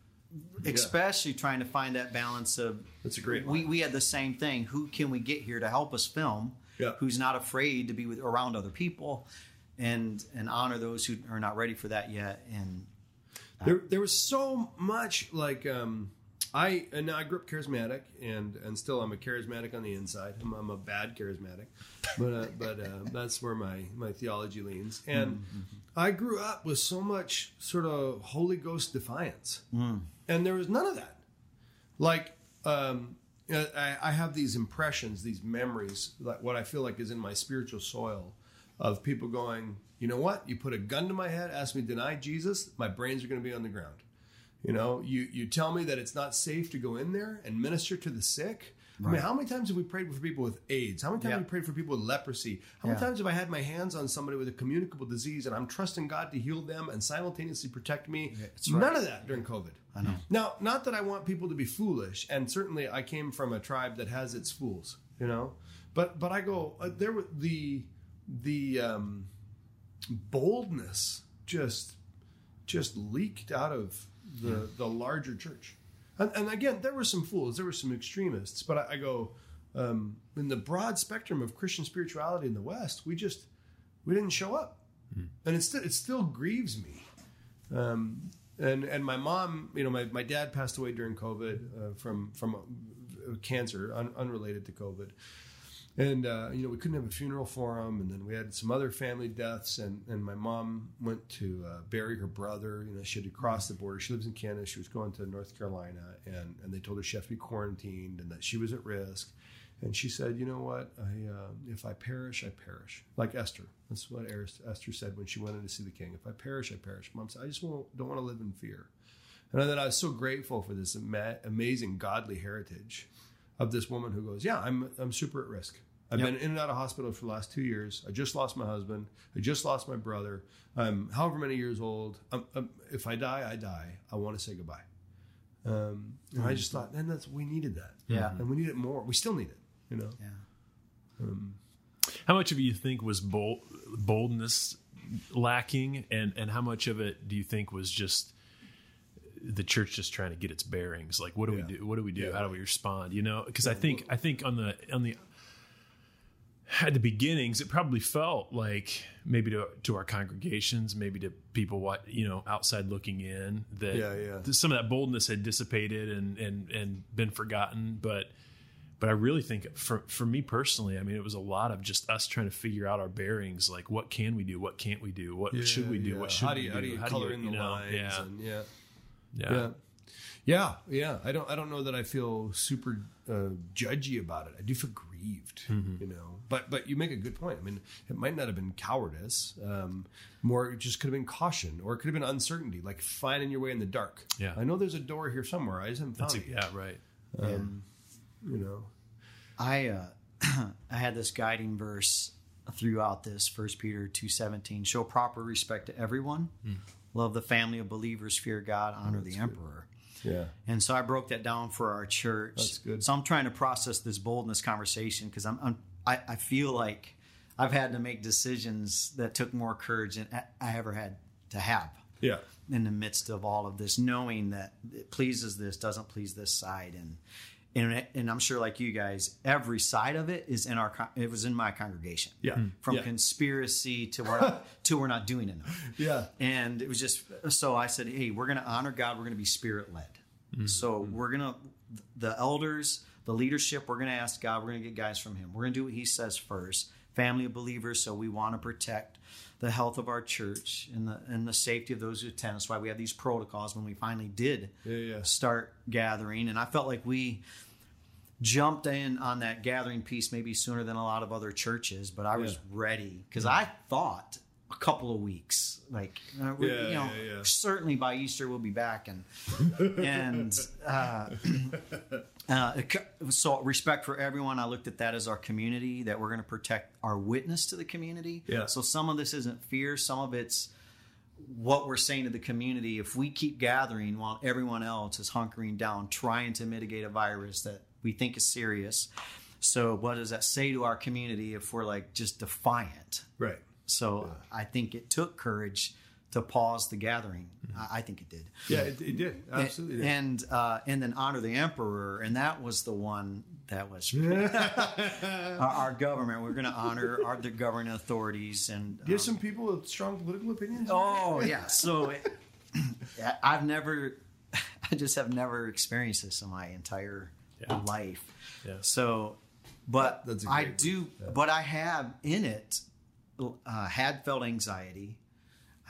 Speaker 3: especially trying to find that balance of.
Speaker 1: That's a great
Speaker 3: We we had the same thing. Who can we get here to help us film?
Speaker 1: Yeah.
Speaker 3: Who's not afraid to be with around other people, and and honor those who are not ready for that yet, and
Speaker 1: there there was so much like um I and I grew up charismatic and and still I'm a charismatic on the inside. I'm, I'm a bad charismatic, but uh, but uh, (laughs) that's where my my theology leans. And I grew up with so much sort of Holy Ghost defiance, and there was none of that. Like um, I, I have these impressions, these memories, like what I feel like is in my spiritual soil of people going, you know what? You put a gun to my head, ask me to deny Jesus, my brains are going to be on the ground. You know, you you tell me that it's not safe to go in there and minister to the sick. I mean, how many times have we prayed for people with AIDS? How many times
Speaker 3: Yeah.
Speaker 1: have we prayed for people with leprosy? How many
Speaker 3: Yeah.
Speaker 1: times have I had my hands on somebody with a communicable disease and I'm trusting God to heal them and simultaneously protect me? None of that during COVID. I
Speaker 3: know.
Speaker 1: Now, not that I want people to be foolish, and certainly I came from a tribe that has its fools, you know. But but I go uh, there were the the um, boldness just just leaked out of the the larger church. And, and again, there were some fools, there were some extremists, but I, I go um, in the broad spectrum of Christian spirituality in the West, we just we didn't show up, and it still it still grieves me. Um, and and my mom, you know, my, my dad passed away during COVID uh, from from uh, cancer, un, unrelated to COVID and uh, you know we couldn't have a funeral for him. And then we had some other family deaths. And, and my mom went to uh, bury her brother. You know she had to cross the border. She lives in canada. She was going to north carolina. And, and they told her she had to be quarantined and that she was at risk. And she said you know what? I, uh, if i perish i perish. Like esther. That's what esther said when she went in to see the king. If i perish i perish. Mom said i just won't, don't want to live in fear. And then i was so grateful for this ama- amazing godly heritage of this woman who goes, "Yeah, I'm I'm super at risk. I've
Speaker 3: Yep.
Speaker 1: been in and out of hospital for the last two years. I just lost my husband. I just lost my brother. I'm however many years old. Um um if I die, I die. I want to say goodbye." Um, and I just thought, man, that's we needed that.
Speaker 3: Yeah.
Speaker 1: and we need it more. We still need it. You know.
Speaker 3: Yeah.
Speaker 2: How much of it you think was bold, boldness lacking, and and how much of it do you think was just the church just trying to get its bearings? Like, what do
Speaker 1: Yeah.
Speaker 2: we do? What do we do?
Speaker 1: Yeah.
Speaker 2: How do we respond? You know, because I think I think on the on the at the beginnings, it probably felt like maybe to to our congregations, maybe to people what you know outside looking in that
Speaker 1: Yeah, yeah.
Speaker 2: some of that boldness had dissipated and and and been forgotten, but but I really think for for me personally, I mean, it was a lot of just us trying to figure out our bearings. Like, what can we do? What can't we do? What should we do?
Speaker 1: Yeah.
Speaker 2: What should
Speaker 1: how do
Speaker 2: we do?
Speaker 1: How do you color in the
Speaker 2: you know,
Speaker 1: lines?
Speaker 2: Yeah,
Speaker 1: And yeah.
Speaker 2: Yeah,
Speaker 1: yeah yeah yeah i don't i don't know that i feel super uh, judgy about it i do feel grieved
Speaker 2: Mm-hmm.
Speaker 1: you know but but you make a good point i mean it might not have been cowardice um more it just could have been caution or it could have been uncertainty like finding your way in the dark
Speaker 2: Yeah.
Speaker 1: i know there's a door here somewhere i just haven't found
Speaker 2: That's a,
Speaker 1: it yet
Speaker 2: yeah, right.
Speaker 1: um, you know
Speaker 3: I uh, (clears throat) I had this guiding verse throughout this First Peter two seventeen. Show proper respect to everyone.
Speaker 1: Hmm.
Speaker 3: Love the family of believers. Fear God. Honor the emperor.
Speaker 1: yeah
Speaker 3: And so I broke that down for our church.
Speaker 1: That's good.
Speaker 3: So I'm trying to process this boldness conversation because I'm, I'm I, I feel like I've had to make decisions that took more courage than I ever had to have
Speaker 1: yeah
Speaker 3: in the midst of all of this, knowing that it pleases this, doesn't please this side, and and and I'm sure, like you guys, every side of it is in our. It was in my congregation.
Speaker 1: Yeah. Hmm.
Speaker 3: From
Speaker 1: Yeah.
Speaker 3: conspiracy to we're (laughs) to we're not doing enough.
Speaker 1: yeah
Speaker 3: And it was just so I said, hey, we're going to honor God. We're going to be spirit led. Hmm. So hmm. we're going to the elders, the leadership. We're going to ask God. We're going to get guys from Him. We're going to do what He says first. Family of believers. So we want to protect the health of our church and the and the safety of those who attend. That's why we have these protocols. When we finally did
Speaker 1: Yeah, yeah.
Speaker 3: start gathering, and I felt like we jumped in on that gathering piece maybe sooner than a lot of other churches, but I was ready because I thought a couple of weeks, like uh, we-
Speaker 1: Yeah,
Speaker 3: you know,
Speaker 1: yeah, yeah.
Speaker 3: certainly by Easter we'll be back, and (laughs) and uh, uh, so respect for everyone. I looked at that as our community that we're going to protect our witness to the community.
Speaker 1: Yeah.
Speaker 3: So some of this isn't fear, some of it's what we're saying to the community if we keep gathering while everyone else is hunkering down trying to mitigate a virus that we think is serious so what does that say to our community if we're like just defiant
Speaker 1: right
Speaker 3: so i think it took courage to pause the gathering I, I think it did
Speaker 1: yeah it, it did absolutely did.
Speaker 3: and uh, and then honor the emperor and that was the one that was (laughs) our, our government we're going to honor our the governing authorities and
Speaker 1: Do you have
Speaker 3: um,
Speaker 1: some people with strong political opinions
Speaker 3: Oh yeah. So it, (clears throat) I've never, (laughs) I just have never experienced this in my entire
Speaker 2: Yeah.
Speaker 3: life.
Speaker 2: Yeah.
Speaker 3: So, but I do, but I have in it uh, had felt anxiety.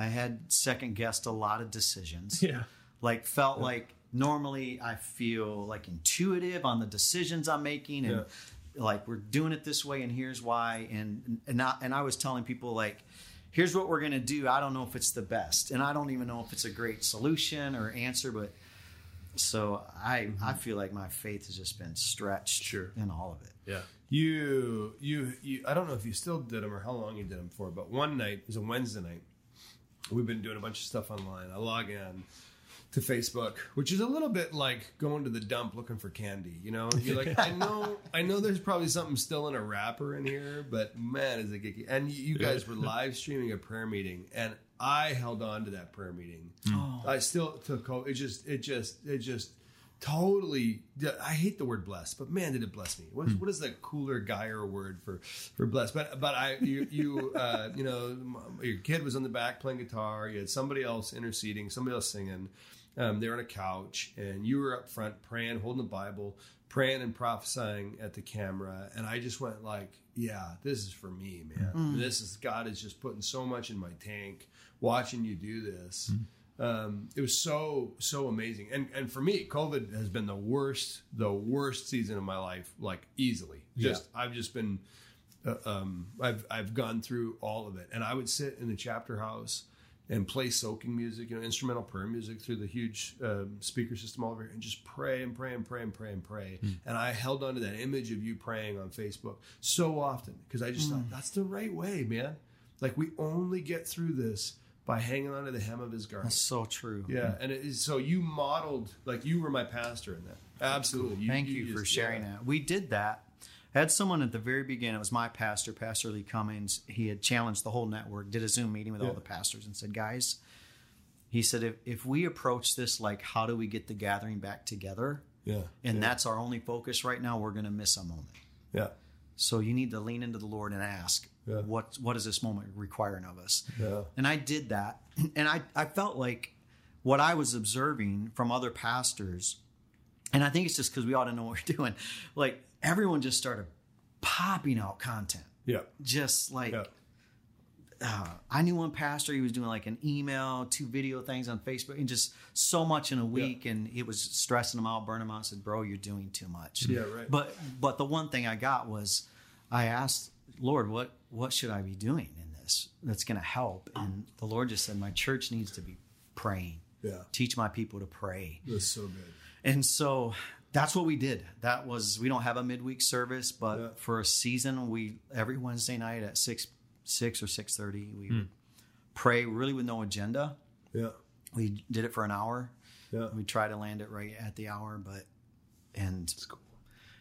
Speaker 3: I had second guessed a lot of decisions.
Speaker 2: Yeah.
Speaker 3: Like felt like normally I feel like intuitive on the decisions I'm making and like we're doing it this way and here's why and and I, and I was telling people like here's what we're going to do. I don't know if it's the best and I don't even know if it's a great solution or answer but so I I mm-hmm. feel like my faith has just been stretched
Speaker 2: Sure.
Speaker 3: in all of it.
Speaker 2: Yeah.
Speaker 1: You, you, you. I don't know if you still did them or how long you did them for, but one night it was a Wednesday night. We've been doing a bunch of stuff online. I log in to Facebook, which is a little bit like going to the dump looking for candy. You know, you're like, I (laughs) know, I know, there's probably something still in a wrapper in here, but man, is it geeky. And you, you guys were (laughs) live streaming a prayer meeting, and I held on to that prayer meeting. Oh. I still took. It just, it just, it just totally i hate the word blessed but man did it bless me. What, what is the cooler guyer word for for blessed? But but i you you uh you know your kid was on the back playing guitar you had somebody else interceding somebody else singing um, they were on a couch and you were up front praying holding the bible praying and prophesying at the camera and i just went like yeah this is for me man. This is god is just putting so much in my tank watching you do this um, it was so so amazing. And and for me covid has been the worst the worst season of my life like easily. Just i've just been uh, um, I've I've gone through all of it, and I would sit in the chapter house and play soaking music, you know, instrumental prayer music through the huge um, speaker system all over here, and just pray and pray and pray and pray and pray. And I held on to that image of you praying on Facebook so often because I just thought that's the right way, man. Like we only get through this by hanging on to the hem of his garment.
Speaker 3: That's so true.
Speaker 1: Yeah, and it is, so you modeled like you were my pastor in that. Absolutely.
Speaker 3: Thank you, for
Speaker 1: just-
Speaker 3: sharing
Speaker 1: yeah.
Speaker 3: that. We did that. I had someone at the very beginning. It was my pastor, Pastor Lee Cummings. He had challenged the whole network. Did a Zoom meeting with all the pastors and said, "Guys," he said, "if if we approach this like, how do we get the gathering back together?"
Speaker 1: Yeah,
Speaker 3: And
Speaker 1: yeah.
Speaker 3: that's our only focus right now. We're going to miss a moment.
Speaker 1: yeah,
Speaker 3: So you need to lean into the Lord and ask,
Speaker 1: Yeah.
Speaker 3: what what is this moment requiring of us?
Speaker 1: yeah,
Speaker 3: And I did that. (clears throat) And I, I felt like what I was observing from other pastors, and I think it's just because we ought to know what we're (laughs) doing, like everyone just started popping out content.
Speaker 1: yeah,
Speaker 3: Just like
Speaker 1: yeah.
Speaker 3: uh, I knew one pastor, he was doing like an email, two video things on Facebook, and just so much in a week, and it was stressing him out, burning him out. I said, "Bro, you're doing too much."
Speaker 1: Yeah, right.
Speaker 3: But but the one thing I got was, I asked Lord, what what should I be doing in this that's going to help? Ah. And the Lord just said, "My church needs to be praying.
Speaker 1: Yeah.
Speaker 3: Teach my people to pray."
Speaker 1: That's so good.
Speaker 3: And so that's what we did. That was we don't have a midweek service, but
Speaker 1: Yeah.
Speaker 3: for a season, we every Wednesday night at six six or six thirty, we would pray really with no agenda.
Speaker 1: Yeah,
Speaker 3: We did it for an hour.
Speaker 1: yeah,
Speaker 3: We try to land it right at the hour, but and cool.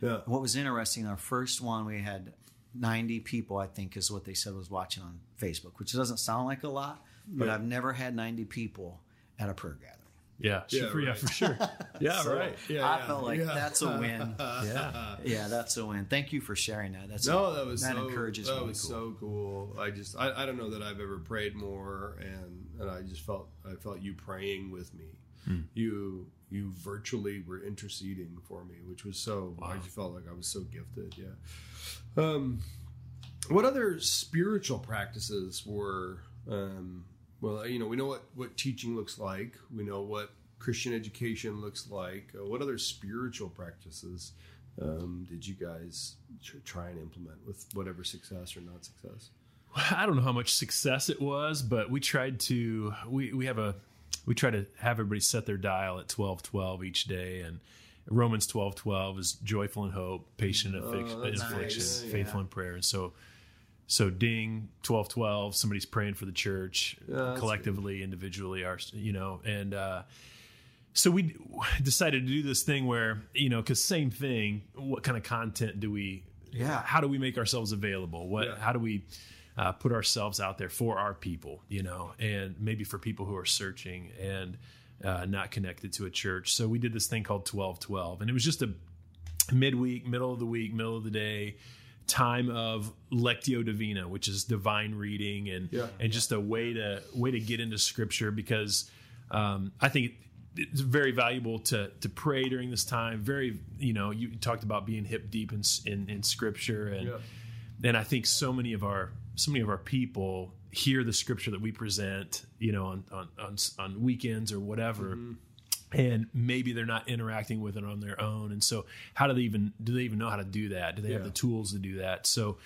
Speaker 1: yeah.
Speaker 3: what was interesting, our first one we had ninety people, I think is what they said was watching on Facebook, which doesn't sound like a lot, but
Speaker 1: Yeah.
Speaker 3: I've never had ninety people at a prayer gathering.
Speaker 2: Yeah,
Speaker 1: Yeah,
Speaker 2: sure, yeah, for sure. (laughs) Yeah,
Speaker 3: So
Speaker 2: right.
Speaker 1: Yeah,
Speaker 3: I
Speaker 1: yeah,
Speaker 3: felt like
Speaker 1: yeah.
Speaker 3: that's a win. (laughs)
Speaker 2: Yeah.
Speaker 3: Yeah, that's a win. Thank you for sharing that. That's
Speaker 1: No, that was
Speaker 3: that
Speaker 1: so,
Speaker 3: encourages
Speaker 1: That
Speaker 3: me.
Speaker 1: was so cool. I just I, I don't know that I've ever prayed more, and and I just felt I felt you praying with me. Hmm. You you virtually were interceding for me, which was so. I just felt like I was so gifted. Yeah. Um, what other spiritual practices were? Um, well, you know, we know what what teaching looks like. We know what Christian education looks like. Uh, what other spiritual practices um, did you guys tr- try and implement with whatever success or not success? (laughs)
Speaker 2: I don't know how much success it was, but we tried to we we have a we try to have everybody set their dial at twelve twelve each day, and Romans twelve twelve is joyful in hope, patient in affliction,
Speaker 1: Oh,
Speaker 2: affliction,
Speaker 1: nice.
Speaker 2: faithful
Speaker 1: Yeah.
Speaker 2: in prayer, and so. So ding twelve twelve. Somebody's praying for the church
Speaker 1: that's
Speaker 2: collectively, individually, our you know, and uh, so we decided to do this thing where you know, because same thing. What kind of content do we?
Speaker 3: Yeah.
Speaker 2: How do we make ourselves available? What?
Speaker 1: Yeah.
Speaker 2: How do we uh, put ourselves out there for our people? You know, and maybe for people who are searching and uh, not connected to a church. So we did this thing called twelve twelve, and it was just a midweek, middle of the week, middle of the day time of lectio divina, which is divine reading and
Speaker 1: Yeah.
Speaker 2: and just a way to way to get into scripture because um, I think it's very valuable to to pray during this time. Very, you know, you talked about being hip deep in in, in scripture and
Speaker 1: Yeah.
Speaker 2: and I think so many of our so many of our people hear the scripture that we present, you know, on on on, on weekends or whatever. Mm-hmm. And maybe they're not interacting with it on their own, and so how do they even do they even know how to do that? Do they have the tools to do that? So,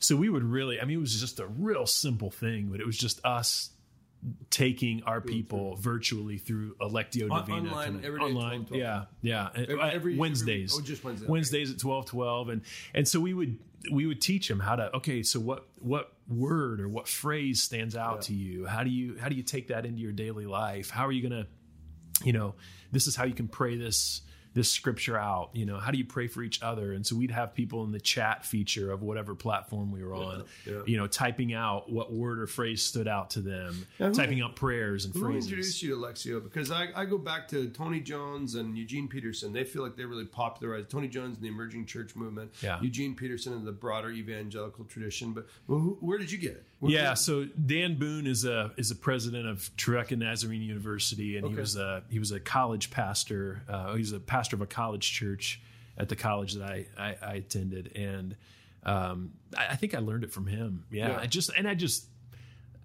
Speaker 2: so we would really, I mean, it was just a real simple thing, but it was just us taking our people virtually through Lectio
Speaker 1: On-
Speaker 2: Divina.
Speaker 1: online,
Speaker 2: kinda-
Speaker 1: every day at
Speaker 2: online,
Speaker 1: 12,
Speaker 2: yeah, yeah.
Speaker 1: Every- every-
Speaker 2: Wednesdays,
Speaker 1: every- oh, just Wednesday, okay.
Speaker 2: Wednesdays at twelve twelve, and and so we would we would teach them how to. Okay, so what what word or what phrase stands out to you? How do you how do you take that into your daily life? How are you gonna you know, this is how you can pray this this scripture out. You know, how do you pray for each other? And so we'd have people in the chat feature of whatever platform we were on,
Speaker 1: yeah.
Speaker 2: you know, typing out what word or phrase stood out to them,
Speaker 1: Yeah, who-
Speaker 2: typing out prayers and phrases.
Speaker 1: Who
Speaker 2: phrases.
Speaker 1: introduced you to Lectio? Because I, I go back to Tony Jones and Eugene Peterson. They feel like they really popularized Tony Jones and the emerging church movement.
Speaker 2: Yeah.
Speaker 1: Eugene Peterson and the broader evangelical tradition. But well, who, where did you get it? Where-
Speaker 2: Yeah, so Dan Boone is a is a president of Trevecca Nazarene University, and he was a he was a college pastor. Uh, he was a pastor of a college church at the college that I I, I attended, and um, I, I think I learned it from him. Yeah,
Speaker 1: Yeah.
Speaker 2: I just and I just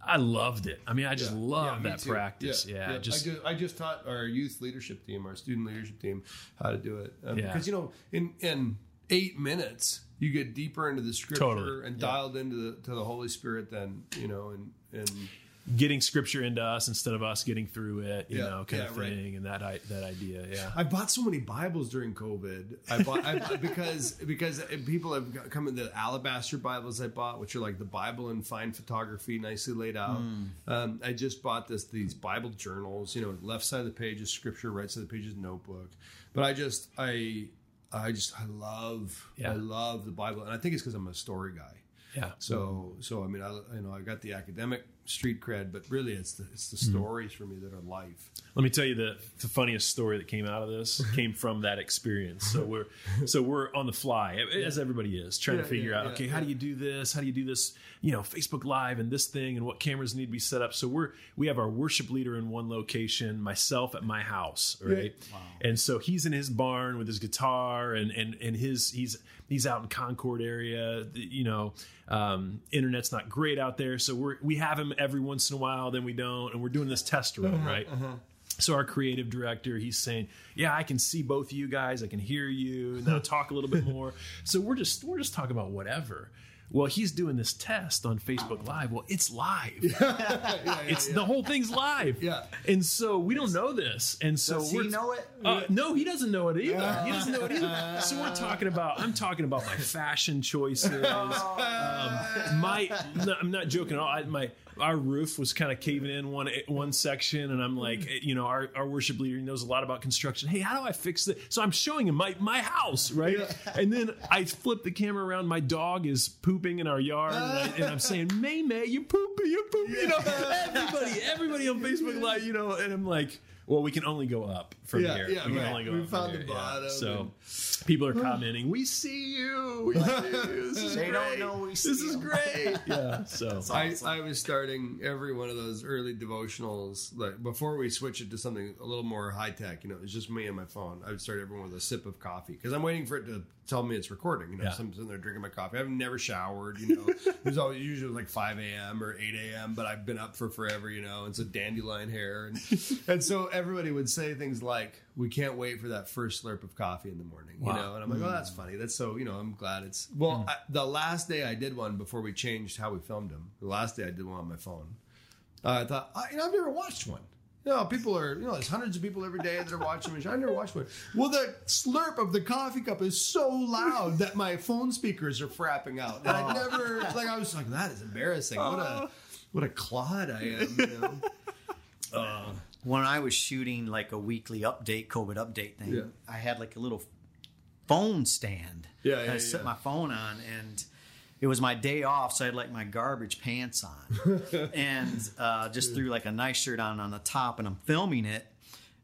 Speaker 2: I loved it. I mean, I just
Speaker 1: Yeah.
Speaker 2: love
Speaker 1: Yeah,
Speaker 2: that
Speaker 1: too.
Speaker 2: practice. Yeah, just,
Speaker 1: I just I just taught our youth leadership team, our student leadership team, how to do it. Um,
Speaker 2: Yeah.
Speaker 1: Because you know, in in eight minutes, you get deeper into the scripture
Speaker 2: Totally.
Speaker 1: and dialed into the to the Holy Spirit. Then you know, and and
Speaker 2: getting scripture into us instead of us getting through it, you
Speaker 1: Yeah,
Speaker 2: know, kind of
Speaker 1: yeah, right.
Speaker 2: thing, and that I, that idea. Yeah.
Speaker 1: I bought so many Bibles during COVID. I bought I, (laughs) because because people have come in the alabaster Bibles I bought, which are like the Bible in fine photography, nicely laid out.
Speaker 2: Hmm.
Speaker 1: Um, I just bought this these Bible journals. You know, left side of the page is scripture, right side of the page is notebook. But I just I I just I love
Speaker 2: Yeah.
Speaker 1: I love the Bible, and I think it's because I'm a story guy.
Speaker 2: Yeah.
Speaker 1: So, so I mean, I you know I got the academic street cred, but really it's the it's the
Speaker 2: Hmm.
Speaker 1: stories for me that are life.
Speaker 2: Let me tell you the, the funniest story that came out of this (laughs) came from that experience. So we're so we're on the fly as everybody is trying
Speaker 1: Yeah,
Speaker 2: to figure
Speaker 1: yeah,
Speaker 2: out
Speaker 1: yeah,
Speaker 2: okay how do you do this how do you do this you know Facebook Live and this thing and what cameras need to be set up. So we're we have our worship leader in one location, myself at my house, right? And so he's in his barn with his guitar and and and his he's he's out in Concord area. You know, um, internet's not great out there, so we're we have him every once in a while, then we don't, and we're doing this test run, right? So our creative director, he's saying, "Yeah, I can see both of you guys. I can hear you. And now talk a little bit (laughs) more." So we're just we're just talking about whatever. Well, he's doing this test on Facebook Live. Well, it's live. (laughs) it's the whole thing's live.
Speaker 1: Yeah.
Speaker 2: And so we don't know this, and so
Speaker 3: Does he know it?
Speaker 2: uh, no, he doesn't know it either. He doesn't know it either. So we're talking about. I'm talking about my fashion choices. (laughs) Um, my, no, I'm not joking at all. I, my our roof was kind of caving in one one section, and I'm like, mm. you know, our, our worship leader knows a lot about construction. Hey, how do I fix this? So I'm showing him my my house, right? And then I flip the camera around. My dog is pooping in our yard, and, I, I'm saying, May May, you pooping, you pooping. You know, everybody, everybody on Facebook Live, you know, and I'm like. Well, we can only go up from
Speaker 1: Yeah,
Speaker 2: here.
Speaker 1: yeah,
Speaker 2: we can
Speaker 1: right.
Speaker 2: only go
Speaker 1: We
Speaker 2: up from
Speaker 1: found the
Speaker 2: here, yeah.
Speaker 1: bottom
Speaker 2: So people are (sighs) commenting, "We see you. We (laughs) see you. This is
Speaker 3: They
Speaker 2: great.
Speaker 3: don't know we
Speaker 2: This
Speaker 3: see
Speaker 2: is great." (laughs) Yeah. So
Speaker 1: I, I was starting every one of those early devotionals like before we switch it to something a little more high tech. You know, it's just me and my phone. I would start everyone with a sip of coffee because I'm waiting for it to tell me it's recording. You know,
Speaker 2: Yeah.
Speaker 1: so I'm sitting there drinking my coffee. I've never showered. You know, (laughs) it was always usually like 5 a.m. or 8 a.m. But I've been up for forever. You know, and so dandelion hair and (laughs) and so everybody would say things like, "We can't wait for that first slurp of coffee in the morning." You know, and I'm like, "Oh, that's funny. That's so you know." I'm glad it's well. I, the last day I did one before we changed how we filmed them. The last day I did one on my phone. Uh, I thought, I, you know, I've never watched one. You know, people are, you know, there's hundreds of people every day that are watching me. I've never watched one. Well, the slurp of the coffee cup is so loud that my phone speakers are frapping out. And I oh. never, like, I was like, that is embarrassing. What a, oh. what a clod I am. You know?
Speaker 3: Uh, when I was shooting like a weekly update, COVID update thing,
Speaker 1: Yeah.
Speaker 3: I had like a little phone stand.
Speaker 1: Yeah,
Speaker 3: that
Speaker 1: yeah,
Speaker 3: I set
Speaker 1: yeah.
Speaker 3: my phone on, and it was my day off, so I had like my garbage pants on, (laughs) and uh, just threw like a nice shirt on on the top, and I'm filming it,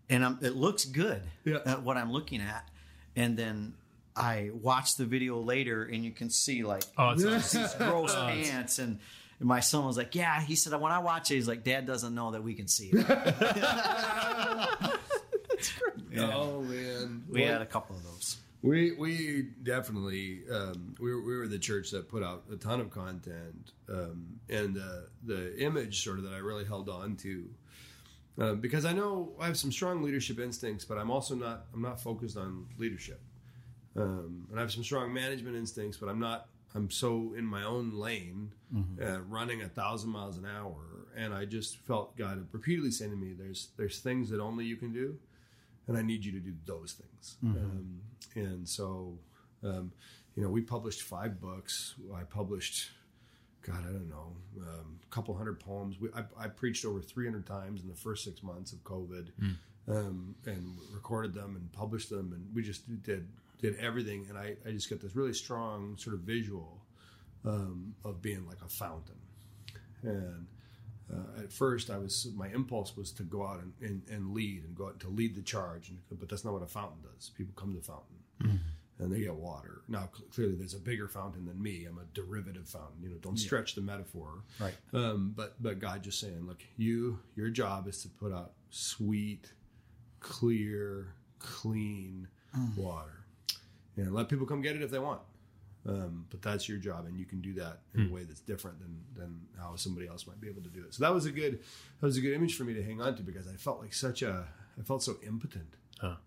Speaker 3: and I'm, it looks good
Speaker 1: Yeah.
Speaker 3: at what I'm looking at, and then. I watched the video later, and you can see like
Speaker 2: Oh, it's
Speaker 3: these (laughs) gross pants, and my son was like, "Yeah." He said, "When I watch it, he's like, Dad doesn't know that we can see it." (laughs)
Speaker 1: Oh, man.
Speaker 3: We
Speaker 1: Well,
Speaker 3: had a couple of those.
Speaker 1: We we definitely um, we were, we were the church that put out a ton of content, um, and uh, the image sort of that I really held on to uh, because I know I have some strong leadership instincts, but I'm also not I'm not focused on leadership, um, and I have some strong management instincts, but I'm not I'm so in my own lane, uh, running a thousand miles an hour, and I just felt God repeatedly saying to me, "There's there's things that only you can do." And I need you to do those things. Um, and so, um, you know, we published five books. I published, God, I don't know, um, a couple hundred poems. We, I, I preached over 300 times in the first six months of COVID, um, and recorded them and published them, and we just did did everything. And I, I just got this really strong sort of visual um, of being like a fountain, and uh, at first I was my impulse was to go out and, and, and lead and go out to lead the charge, and, but that's not what a fountain does. People come to the fountain and they get water. Now cl- clearly there's a bigger fountain than me. I'm a derivative fountain. You know, don't stretch the metaphor.
Speaker 3: Right.
Speaker 1: Um, but but God just saying, look, you your job is to put out sweet, clear, clean water, and let people come get it if they want. Um, but that's your job, and you can do that in a way that's different than than how somebody else might be able to do it. So that was a good that was a good image for me to hang on to because I felt like such a I felt so impotent.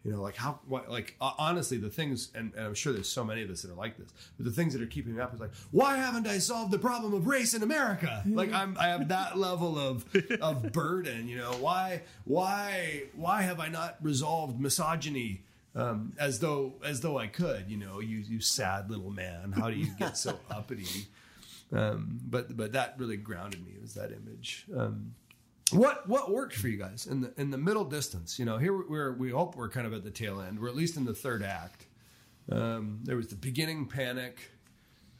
Speaker 1: You know, like how, what, like uh, honestly, the things, and, and I'm sure there's so many of us that are like this, but the things that are keeping me up is like, why haven't I solved the problem of race in America? Like I'm, I have that level of of burden. You know, why, why, why have I not resolved misogyny? Um, as though, as though I could. You know, you you sad little man. How do you get so (laughs) uppity? Um, but but that really grounded me was that image. Um, what what worked for you guys in the in the middle distance? You know, here we're we hope we're kind of at the tail end. We're at least in the third act. Um, there was the beginning panic,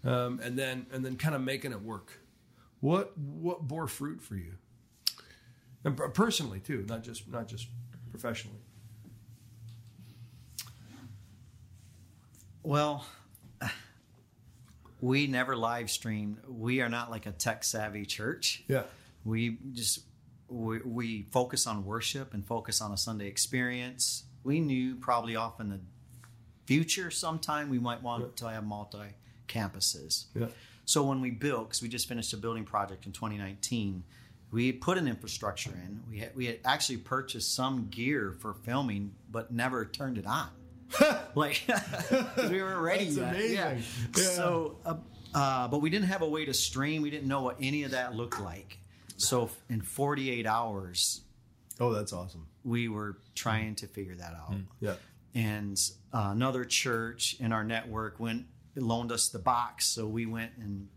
Speaker 1: um, and then and then kind of making it work. What what bore fruit for you, and personally too, not just not just professionally.
Speaker 3: Well, we never live streamed. We are not like a tech savvy church.
Speaker 1: Yeah,
Speaker 3: We just we, we focus on worship and focus on a Sunday experience. We knew probably off in the future sometime we might want to have multi campuses.
Speaker 1: yeah,
Speaker 3: So when we built, because we just finished a building project in 2019, we put an infrastructure in. We had, we had actually purchased some gear for filming, but never turned it on. (laughs) like (laughs) 'cause we weren't ready
Speaker 1: That's
Speaker 3: yet.
Speaker 1: amazing.
Speaker 3: Yeah.
Speaker 1: Yeah.
Speaker 3: So, uh, uh, but we didn't have a way to stream. We didn't know what any of that looked like. So in 48 hours,
Speaker 1: Oh, that's awesome.
Speaker 3: we were trying to figure that out
Speaker 1: Yeah,
Speaker 3: and uh, another church in our network went loaned us the box so we went and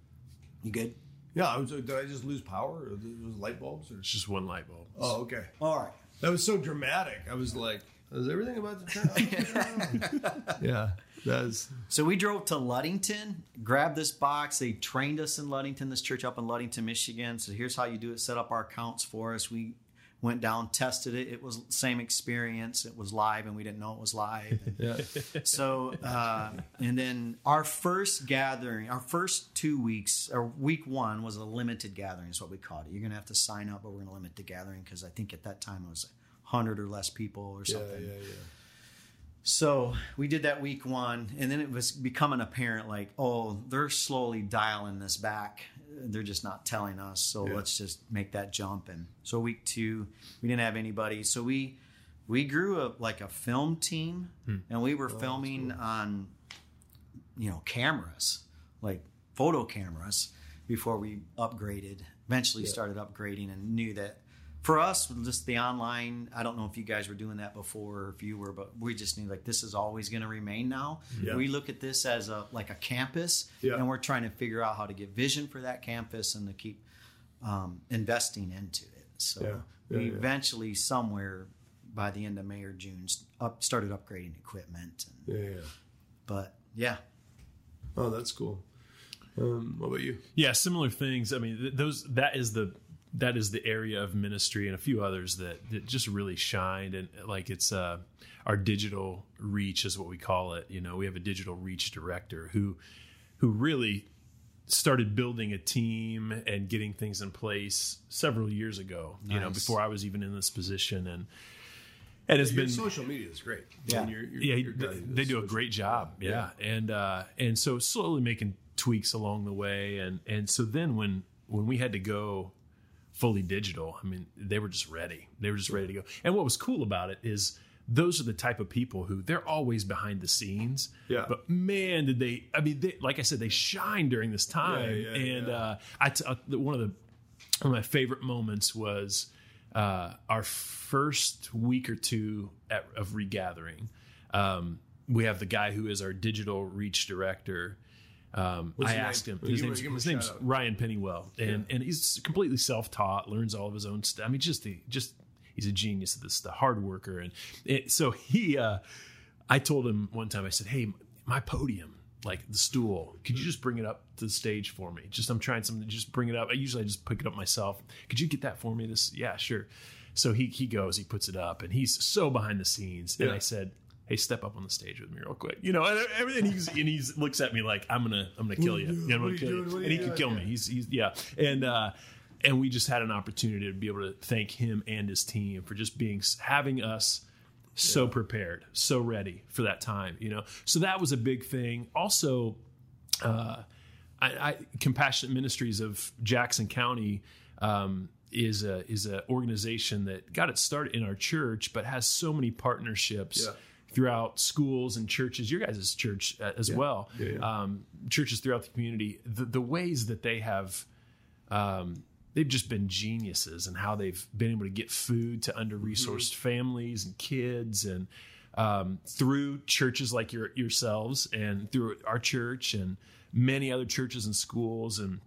Speaker 3: you good
Speaker 1: yeah. I was, did I just lose power? Or was it light bulbs? Or?
Speaker 2: It's just one light bulb.
Speaker 1: Oh, okay.
Speaker 3: all right
Speaker 1: That was so dramatic. I was like, is everything about the turn? Out? (laughs) yeah, that's
Speaker 3: so we drove to ludington grabbed this box. They trained us in ludington this church up in ludington michigan. So here's how you do it. Set up our accounts for us. We went down tested it. It was the same experience. It was live and we didn't know it was live. (laughs)
Speaker 1: Yeah.
Speaker 3: so uh, and then our first gathering our first two weeks or week one was a limited gathering is what we called it. You're gonna have to sign up but we're gonna limit the gathering because i think at that time it was 100 or less people or something.
Speaker 1: yeah, yeah. yeah.
Speaker 3: so we did that week one and then it was becoming apparent like oh they're slowly dialing this back. They're just not telling us so
Speaker 1: Yeah.
Speaker 3: let's just make that jump. And so week two we didn't have anybody. So we we grew a like a film team hmm. and we were oh, filming on you know cameras like photo cameras before we upgraded. Eventually started upgrading and knew that for us just the online i don't know if you guys were doing that before or if you were but we just knew like this is always going to remain now
Speaker 1: Yeah.
Speaker 3: we look at this as a like a campus
Speaker 1: Yeah.
Speaker 3: and we're trying to figure out how to get vision for that campus and to keep um, investing into it so
Speaker 1: Yeah. Yeah,
Speaker 3: we
Speaker 1: yeah.
Speaker 3: eventually somewhere by the end of may or june up started upgrading equipment and,
Speaker 1: Yeah, yeah.
Speaker 3: but yeah
Speaker 1: Oh, that's cool. Um, what about you?
Speaker 2: Yeah, similar things. I mean, th- those that is the that is the area of ministry and a few others that, that just really shined and like it's uh our digital reach is what we call it. You know, we have a digital reach director who who really started building a team and getting things in place several years ago. You know, before I was even in this position and and it's
Speaker 1: Your
Speaker 2: been
Speaker 1: social media is great.
Speaker 3: Yeah.
Speaker 1: And your- your-
Speaker 2: yeah,
Speaker 1: your
Speaker 2: they, they do a great job. Yeah, and uh, and so slowly making tweaks along the way, and and so then when when we had to go fully digital, I mean, they were just ready. They were just ready to go. And what was cool about it is those are the type of people who they're always behind the scenes.
Speaker 1: Yeah.
Speaker 2: But man, did they? I mean, they, like I said, they shine during this time.
Speaker 1: Yeah, yeah,
Speaker 2: and
Speaker 1: yeah.
Speaker 2: Uh, I t- uh, one of the one of my favorite moments was uh, our first week or two at, of regathering. Um, we have the guy who is our digital reach director. Um, I
Speaker 1: his name?
Speaker 2: asked him. His name's,
Speaker 1: him
Speaker 2: his name's. Ryan Pennywell, and and he's completely self taught. Learns all of his own stuff. I mean, just the just he's a genius at this, the hard worker, and it, so he. Uh, I told him one time. I said, "Hey, my podium." Like the stool, could you just bring it up to the stage for me? Just I'm trying something. Just bring it up. I usually I just pick it up myself. Could you get that for me? This, yeah, sure. So he he goes, he puts it up, and he's so behind the scenes. And
Speaker 1: Yeah.
Speaker 2: I said, "Hey, step up on the stage with me real quick." You know, and, and he's and he looks at me like, "I'm gonna I'm gonna kill you.
Speaker 1: you?
Speaker 2: Yeah, I'm gonna kill you."
Speaker 1: doing? What are
Speaker 2: And he could kill me. He's he's yeah, and uh, and we just had an opportunity to be able to thank him and his team for just being having us so prepared, so ready for that time. You know, so that was a big thing. Also, uh, I, I, Compassionate Ministries of Jackson County um, is a is an organization that got its start in our church, but has so many partnerships.
Speaker 1: Yeah.
Speaker 2: Throughout schools and churches, your guys' church uh, as well,
Speaker 1: Yeah, yeah.
Speaker 2: Um, churches throughout the community, the, the ways that they have um, they've just been geniuses and how they've been able to get food to under resourced families and kids and um, through churches like your, yourselves and through our church and many other churches and schools. And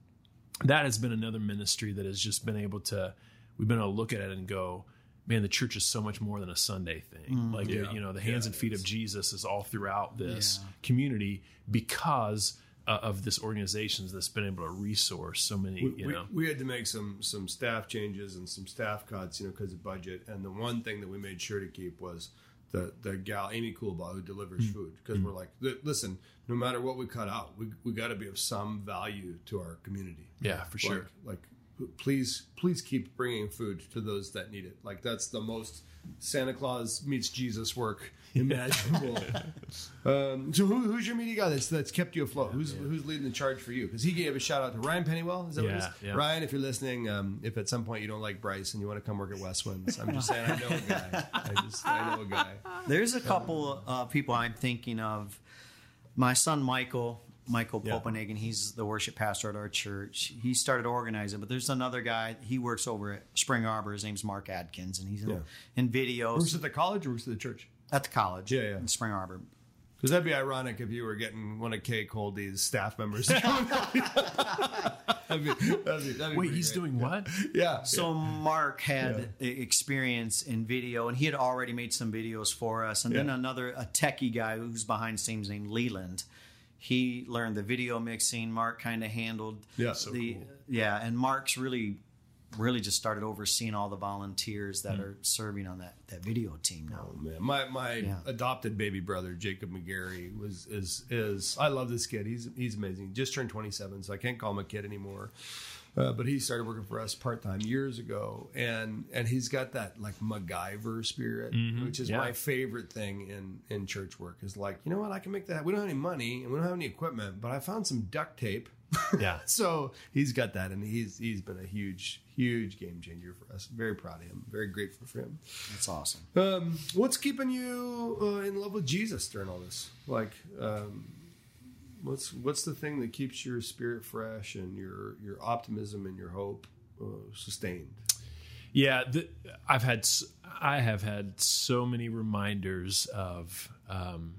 Speaker 2: that has been another ministry that has just been able to we've been able to look at it and go man the church is so much more than a sunday thing like
Speaker 1: Yeah.
Speaker 2: you know the hands and feet of jesus is all throughout this
Speaker 3: Yeah.
Speaker 2: community because uh, of this organizations that's been able to resource so many
Speaker 1: we,
Speaker 2: you know
Speaker 1: we had to make some some staff changes and some staff cuts, you know, because of budget. And the one thing that we made sure to keep was the the gal Amy Coolbaugh who delivers
Speaker 2: Hmm.
Speaker 1: food because we're like, listen, no matter what we cut out, we we got to be of some value to our community.
Speaker 2: Yeah, for sure.
Speaker 1: Like, like, please please keep bringing food to those that need it. Like that's the most Santa Claus meets Jesus work imaginable. (laughs) um, so who, who's your media guy that's that's kept you afloat? who's who's leading the charge for you? Because he gave a shout out to Ryan Pennywell. Is that what it is?
Speaker 2: Yeah, yeah.
Speaker 1: Ryan, if you're listening, um, if at some point you don't like Bryce and you want to come work at Westwinds, I'm just saying I know a guy. I just I know a guy.
Speaker 3: There's a couple uh, people I'm thinking of. My son Michael, Michael
Speaker 1: Yeah.
Speaker 3: Popenhagen, he's the worship pastor at our church. He started organizing, but there's another guy. He works over at Spring Arbor. His name's Mark Adkins, and he's in,
Speaker 1: Yeah.
Speaker 3: in videos
Speaker 1: Works at the college or works at the church?
Speaker 3: at the college.
Speaker 1: Yeah, yeah.
Speaker 3: in Spring Arbor.
Speaker 1: Because that'd be ironic if you were getting one of Kay Coldy's staff members. (laughs) that'd be, that'd be, that'd be
Speaker 2: wait he's
Speaker 1: great.
Speaker 2: doing what
Speaker 1: yeah.
Speaker 3: So Mark had e- experience in video, and he had already made some videos for us. And then another a techie guy who's behind the scenes named Leland. He learned the video mixing. Mark kind of handled
Speaker 1: Yeah. So
Speaker 3: the
Speaker 1: cool.
Speaker 3: yeah, and Mark's really really just started overseeing all the volunteers that mm. are serving on that that video team now.
Speaker 1: Oh, man, my my
Speaker 3: Yeah.
Speaker 1: adopted baby brother Jacob McGarry was is is I love this kid. He's he's amazing. Just turned 27, so I can't call him a kid anymore. Uh, but he started working for us part time years ago, and and he's got that like MacGyver spirit, which is
Speaker 2: yeah.
Speaker 1: my favorite thing in in church work. Is like you know what I can make that. We don't have any money and we don't have any equipment, but I found some duct tape. (laughs)
Speaker 2: yeah (laughs)
Speaker 1: So he's got that, and he's he's been a huge huge game changer for us. Very proud of him. Very grateful for him.
Speaker 3: That's awesome.
Speaker 1: Um, what's keeping you uh, in love with Jesus during all this? Like, um, what's what's the thing that keeps your spirit fresh and your your optimism and your hope uh, sustained?
Speaker 2: Yeah, the, I've had I have had so many reminders of um,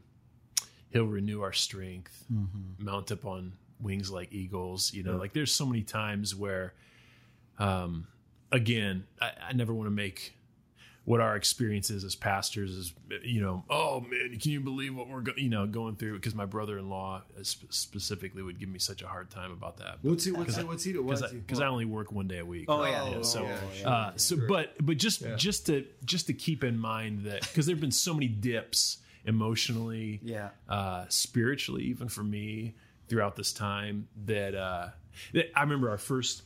Speaker 2: He'll renew our strength, mount up on wings like eagles. You know, like there's so many times where, um, again, I, I never want to make what our experience is as pastors is you know oh man can you believe what we're go-, you know going through because my brother-in-law specifically would give me such a hard time about that
Speaker 1: What's he? What's he? What's he?
Speaker 2: because
Speaker 1: What's
Speaker 2: I, I only work one day a week
Speaker 3: Oh, yeah.
Speaker 1: Oh,
Speaker 2: so
Speaker 1: yeah, sure.
Speaker 2: uh, so but but just
Speaker 1: Yeah.
Speaker 2: just to just to keep in mind that because there've been so many dips emotionally
Speaker 3: Yeah.
Speaker 2: uh spiritually even for me throughout this time that uh that I remember our first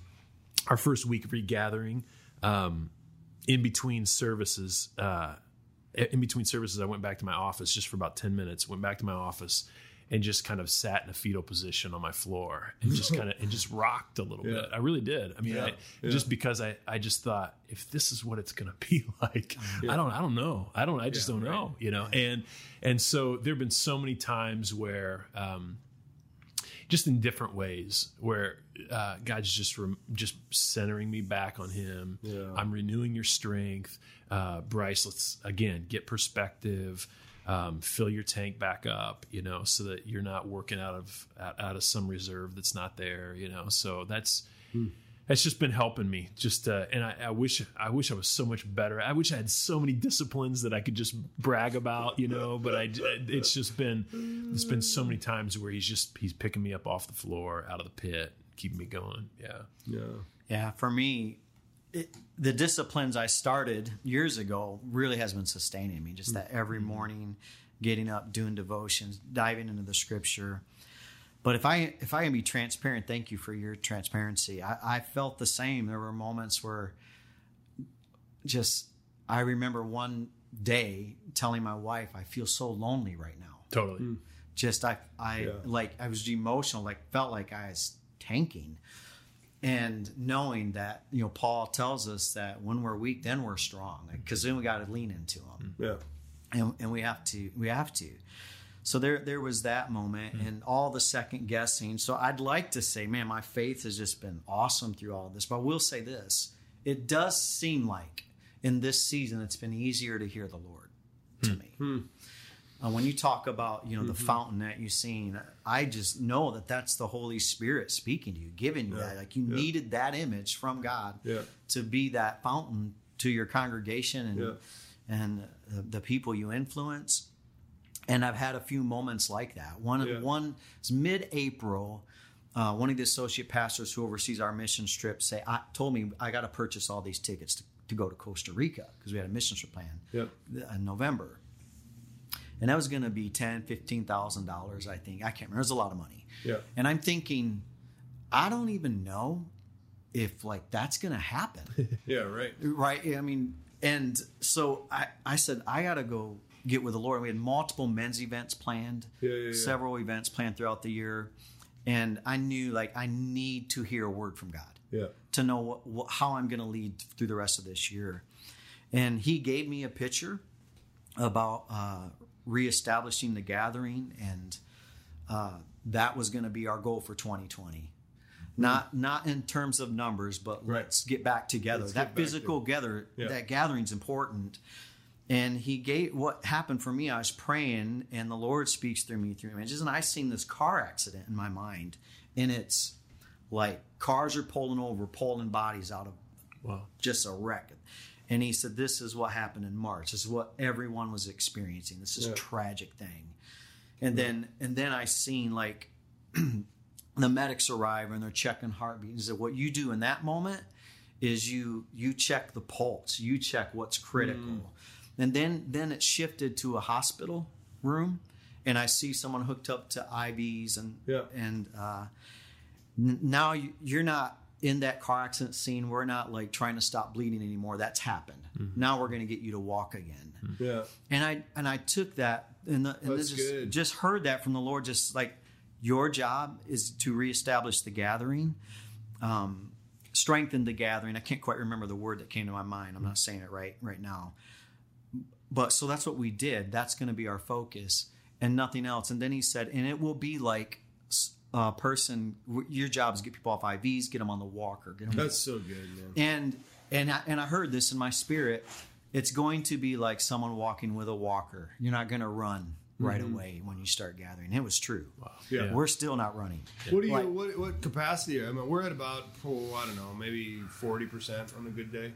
Speaker 2: our first week of regathering um in between services uh in between services I went back to my office just for about 10 minutes went back to my office and just kind of sat in a fetal position on my floor and just kind of and just rocked a little (laughs)
Speaker 1: Yeah.
Speaker 2: bit I really did I mean
Speaker 1: Yeah.
Speaker 2: I,
Speaker 1: Yeah.
Speaker 2: just because I I just thought if this is what it's going (laughs) to be like I don't I don't know I don't I just don't
Speaker 1: right.
Speaker 2: know you know and and so there've been so many times where um just in different ways where uh, God's just rem- just centering me back on Him.
Speaker 1: Yeah.
Speaker 2: I'm renewing your strength, uh, Bryce. Let's again get perspective, um, fill your tank back up, you know, so that you're not working out of out, out of some reserve that's not there, you know. So that's that's just been helping me. Just uh, and I, I wish I wish I was so much better. I wish I had so many disciplines that I could just brag about, you know. But I it's just been it's been so many times where he's just he's picking me up off the floor, out of the pit, keeping me going. Yeah,
Speaker 1: Yeah.
Speaker 3: Yeah, for me, it, the disciplines I started years ago really has been sustaining me. Just that every morning, getting up, doing devotions, diving into the scripture. But if I if I can be transparent, thank you for your transparency. I, I felt the same. There were moments where just I remember one day telling my wife, I feel so lonely right now
Speaker 2: totally. Hmm.
Speaker 3: just I I
Speaker 1: Yeah.
Speaker 3: like I was emotional, like felt like I was tanking. and knowing that you know Paul tells us that when we're weak, then we're strong, because then we got to lean into Him,
Speaker 1: Yeah.
Speaker 3: and, and we have to we have to. So there there was that moment hmm. and all the second guessing. So I'd like to say, man, my faith has just been awesome through all of this. But I will say this: it does seem like in this season it's been easier to hear the Lord to hmm. me. Hmm. Uh, when you talk about you know the mm-hmm. fountain that you've seen, I just know that that's the Holy Spirit speaking to you, giving you that. Like you
Speaker 1: Yeah.
Speaker 3: needed that image from God
Speaker 1: Yeah.
Speaker 3: to be that fountain to your congregation and
Speaker 1: Yeah.
Speaker 3: and the, the people you influence. And I've had a few moments like that. One
Speaker 1: Yeah.
Speaker 3: one it's mid-April. Uh, one of the associate pastors who oversees our mission trip say, I told me I got to purchase all these tickets to, to go to Costa Rica because we had a mission trip plan
Speaker 1: Yep.
Speaker 3: in November. And that was going to be ten, fifteen thousand dollars, I think. I can't remember. It was a lot of money.
Speaker 1: Yeah.
Speaker 3: And I'm thinking, I don't even know if like that's going to happen. (laughs)
Speaker 1: Yeah. Right.
Speaker 3: right i mean and so i i said i gotta go get with the lord we had multiple men's events planned
Speaker 1: Yeah, yeah, yeah.
Speaker 3: several events planned throughout the year and i knew like i need to hear a word from god
Speaker 1: Yeah.
Speaker 3: to know what, what, how i'm going to lead through the rest of this year and he gave me a picture about uh, reestablishing the gathering and uh, that was going to be our goal for 2020 not not in terms of numbers but
Speaker 1: Right.
Speaker 3: let's get back together
Speaker 1: Let's
Speaker 3: that physical gather
Speaker 1: Yeah.
Speaker 3: that gathering's important and he gave what happened for me i was praying and the lord speaks through me through images and i seen this car accident in my mind and it's like cars are pulling over pulling bodies out of
Speaker 2: Wow.
Speaker 3: just a wreck. And he said, This is what happened in March. This is what everyone was experiencing. This is
Speaker 1: Yeah.
Speaker 3: a tragic thing. And then and then I seen like (clears throat) the medics arrive and they're checking heartbeat. And he said, What you do in that moment is you you check the pulse, you check what's critical.
Speaker 1: Mm.
Speaker 3: And then then it shifted to a hospital room and I see someone hooked up to IVs and
Speaker 1: Yeah.
Speaker 3: and uh N- now you- you're not in that car accident scene. We're not like trying to stop bleeding anymore. That's happened. Now we're going to get you to walk again.
Speaker 1: Yeah.
Speaker 3: And I and I took that and, the, and
Speaker 1: That's
Speaker 3: just,
Speaker 1: good.
Speaker 3: just heard that from the Lord. Just like your job is to reestablish the gathering, um, strengthen the gathering. I can't quite remember the word that came to my mind. I'm not saying it right right now. But so that's what we did. That's going to be our focus and nothing else. And then he said, and it will be like a person. Your job is get people off IVs, get them on the walker, get them
Speaker 1: That's so good, man.
Speaker 3: and and I, and I heard this in my spirit. It's going to be like someone walking with a walker. You're not going to run right mm-hmm. away when you start gathering. It was true.
Speaker 1: Yeah.
Speaker 3: We're still not running.
Speaker 1: What do you?
Speaker 3: Like-
Speaker 1: what, what capacity? I mean, we're at about oh, I don't know, maybe forty percent on a good day.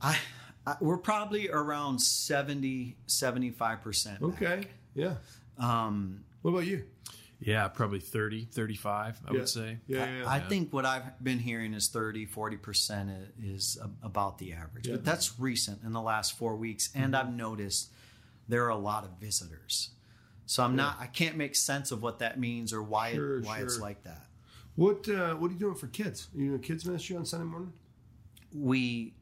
Speaker 3: I, I we're probably around 70 75 percent.
Speaker 1: Okay. Yeah.
Speaker 3: Um,
Speaker 1: What about you?
Speaker 2: Yeah, probably 30, 35, I
Speaker 1: Yeah.
Speaker 2: would say.
Speaker 1: Yeah.
Speaker 3: I,
Speaker 1: yeah.
Speaker 3: I think what I've been hearing is 30 40 percent is a- about the average.
Speaker 1: Yeah.
Speaker 3: But that's recent in the last four weeks, and I've noticed there are a lot of visitors. So I'm not. I can't make sense of what that means or why
Speaker 1: Sure,
Speaker 3: it, why it's like that.
Speaker 1: what uh, What are you doing for kids? Are you doing kids ministry on Sunday morning?
Speaker 3: we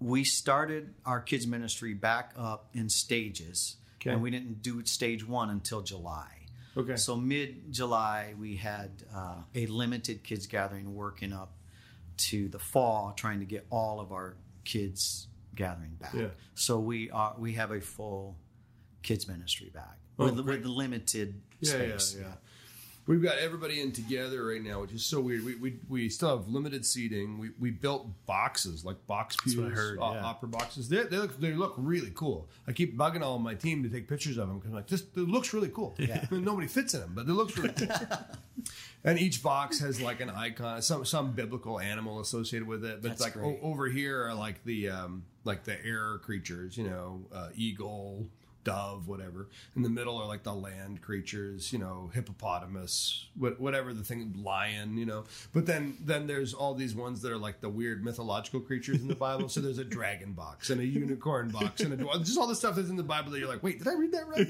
Speaker 3: we started our kids ministry back up in stages
Speaker 1: Okay.
Speaker 3: and we didn't do stage one until july
Speaker 1: Okay.
Speaker 3: so mid july we had uh, a limited kids gathering working up to the fall trying to get all of our kids gathering back
Speaker 1: Yeah.
Speaker 3: so we are we have a full kids ministry back
Speaker 1: Oh,
Speaker 3: with, with limited
Speaker 1: Yeah, yeah,
Speaker 3: space
Speaker 1: yeah. We've got everybody in together right now, which is so weird. We, we, we still have limited seating. We, we built boxes like box pews,
Speaker 2: what I heard,
Speaker 1: uh,
Speaker 2: yeah.
Speaker 1: opera boxes. They, they look they look really cool. I keep bugging all of my team to take pictures of them because I'm like this. It looks really cool. Yeah. (laughs) Nobody fits in them, but it looks really cool. (laughs) and each box has like an icon, some some biblical animal associated with it. But
Speaker 3: That's
Speaker 1: like o- over here are like the um, like the air creatures, you know, uh, eagle, dove, whatever. In the middle are like the land creatures, you know, hippopotamus, whatever the thing, lion, you know. But then then there's all these ones that are like the weird mythological creatures in the Bible. so there's a dragon box and a unicorn box and a dwarf. Just all the stuff that's in the Bible that you're like, wait, did I read that right?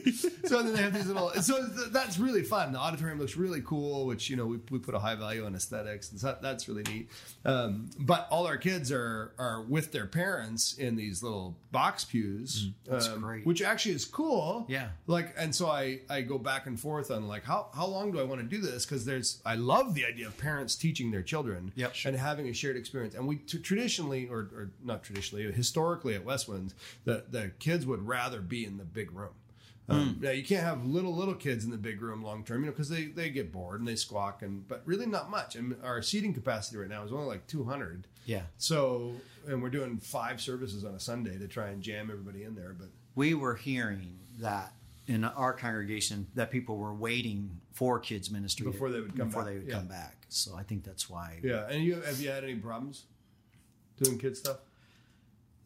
Speaker 1: so then they have these little. So th- that's really fun. The auditorium looks really cool, which you know we, we put a high value on aesthetics, and so that's really neat. Um, but all our kids are are with their parents in these little box pews,
Speaker 3: that's
Speaker 1: um,
Speaker 3: great.
Speaker 1: which actually is is cool.
Speaker 3: Yeah.
Speaker 1: Like, and so I I go back and forth on like how how long do I want to do this? Because there's I love the idea of parents teaching their children.
Speaker 3: Yep.
Speaker 1: And having a shared experience. And we t- traditionally, or, or not traditionally, historically at Westwinds, the the kids would rather be in the big room. Um,
Speaker 3: Hmm.
Speaker 1: Now you can't have little little kids in the big room long term, you know, because they they get bored and they squawk, and but really not much. And our seating capacity right now is only like two hundred.
Speaker 3: Yeah.
Speaker 1: So, and we're doing five services on a Sunday to try and jam everybody in there. But
Speaker 3: we were hearing that in our congregation that people were waiting for kids ministry
Speaker 1: Before they would come
Speaker 3: before
Speaker 1: back,
Speaker 3: they would
Speaker 1: yeah.
Speaker 3: come back. So I think that's why.
Speaker 1: yeah, and you have you had any problems doing kid stuff?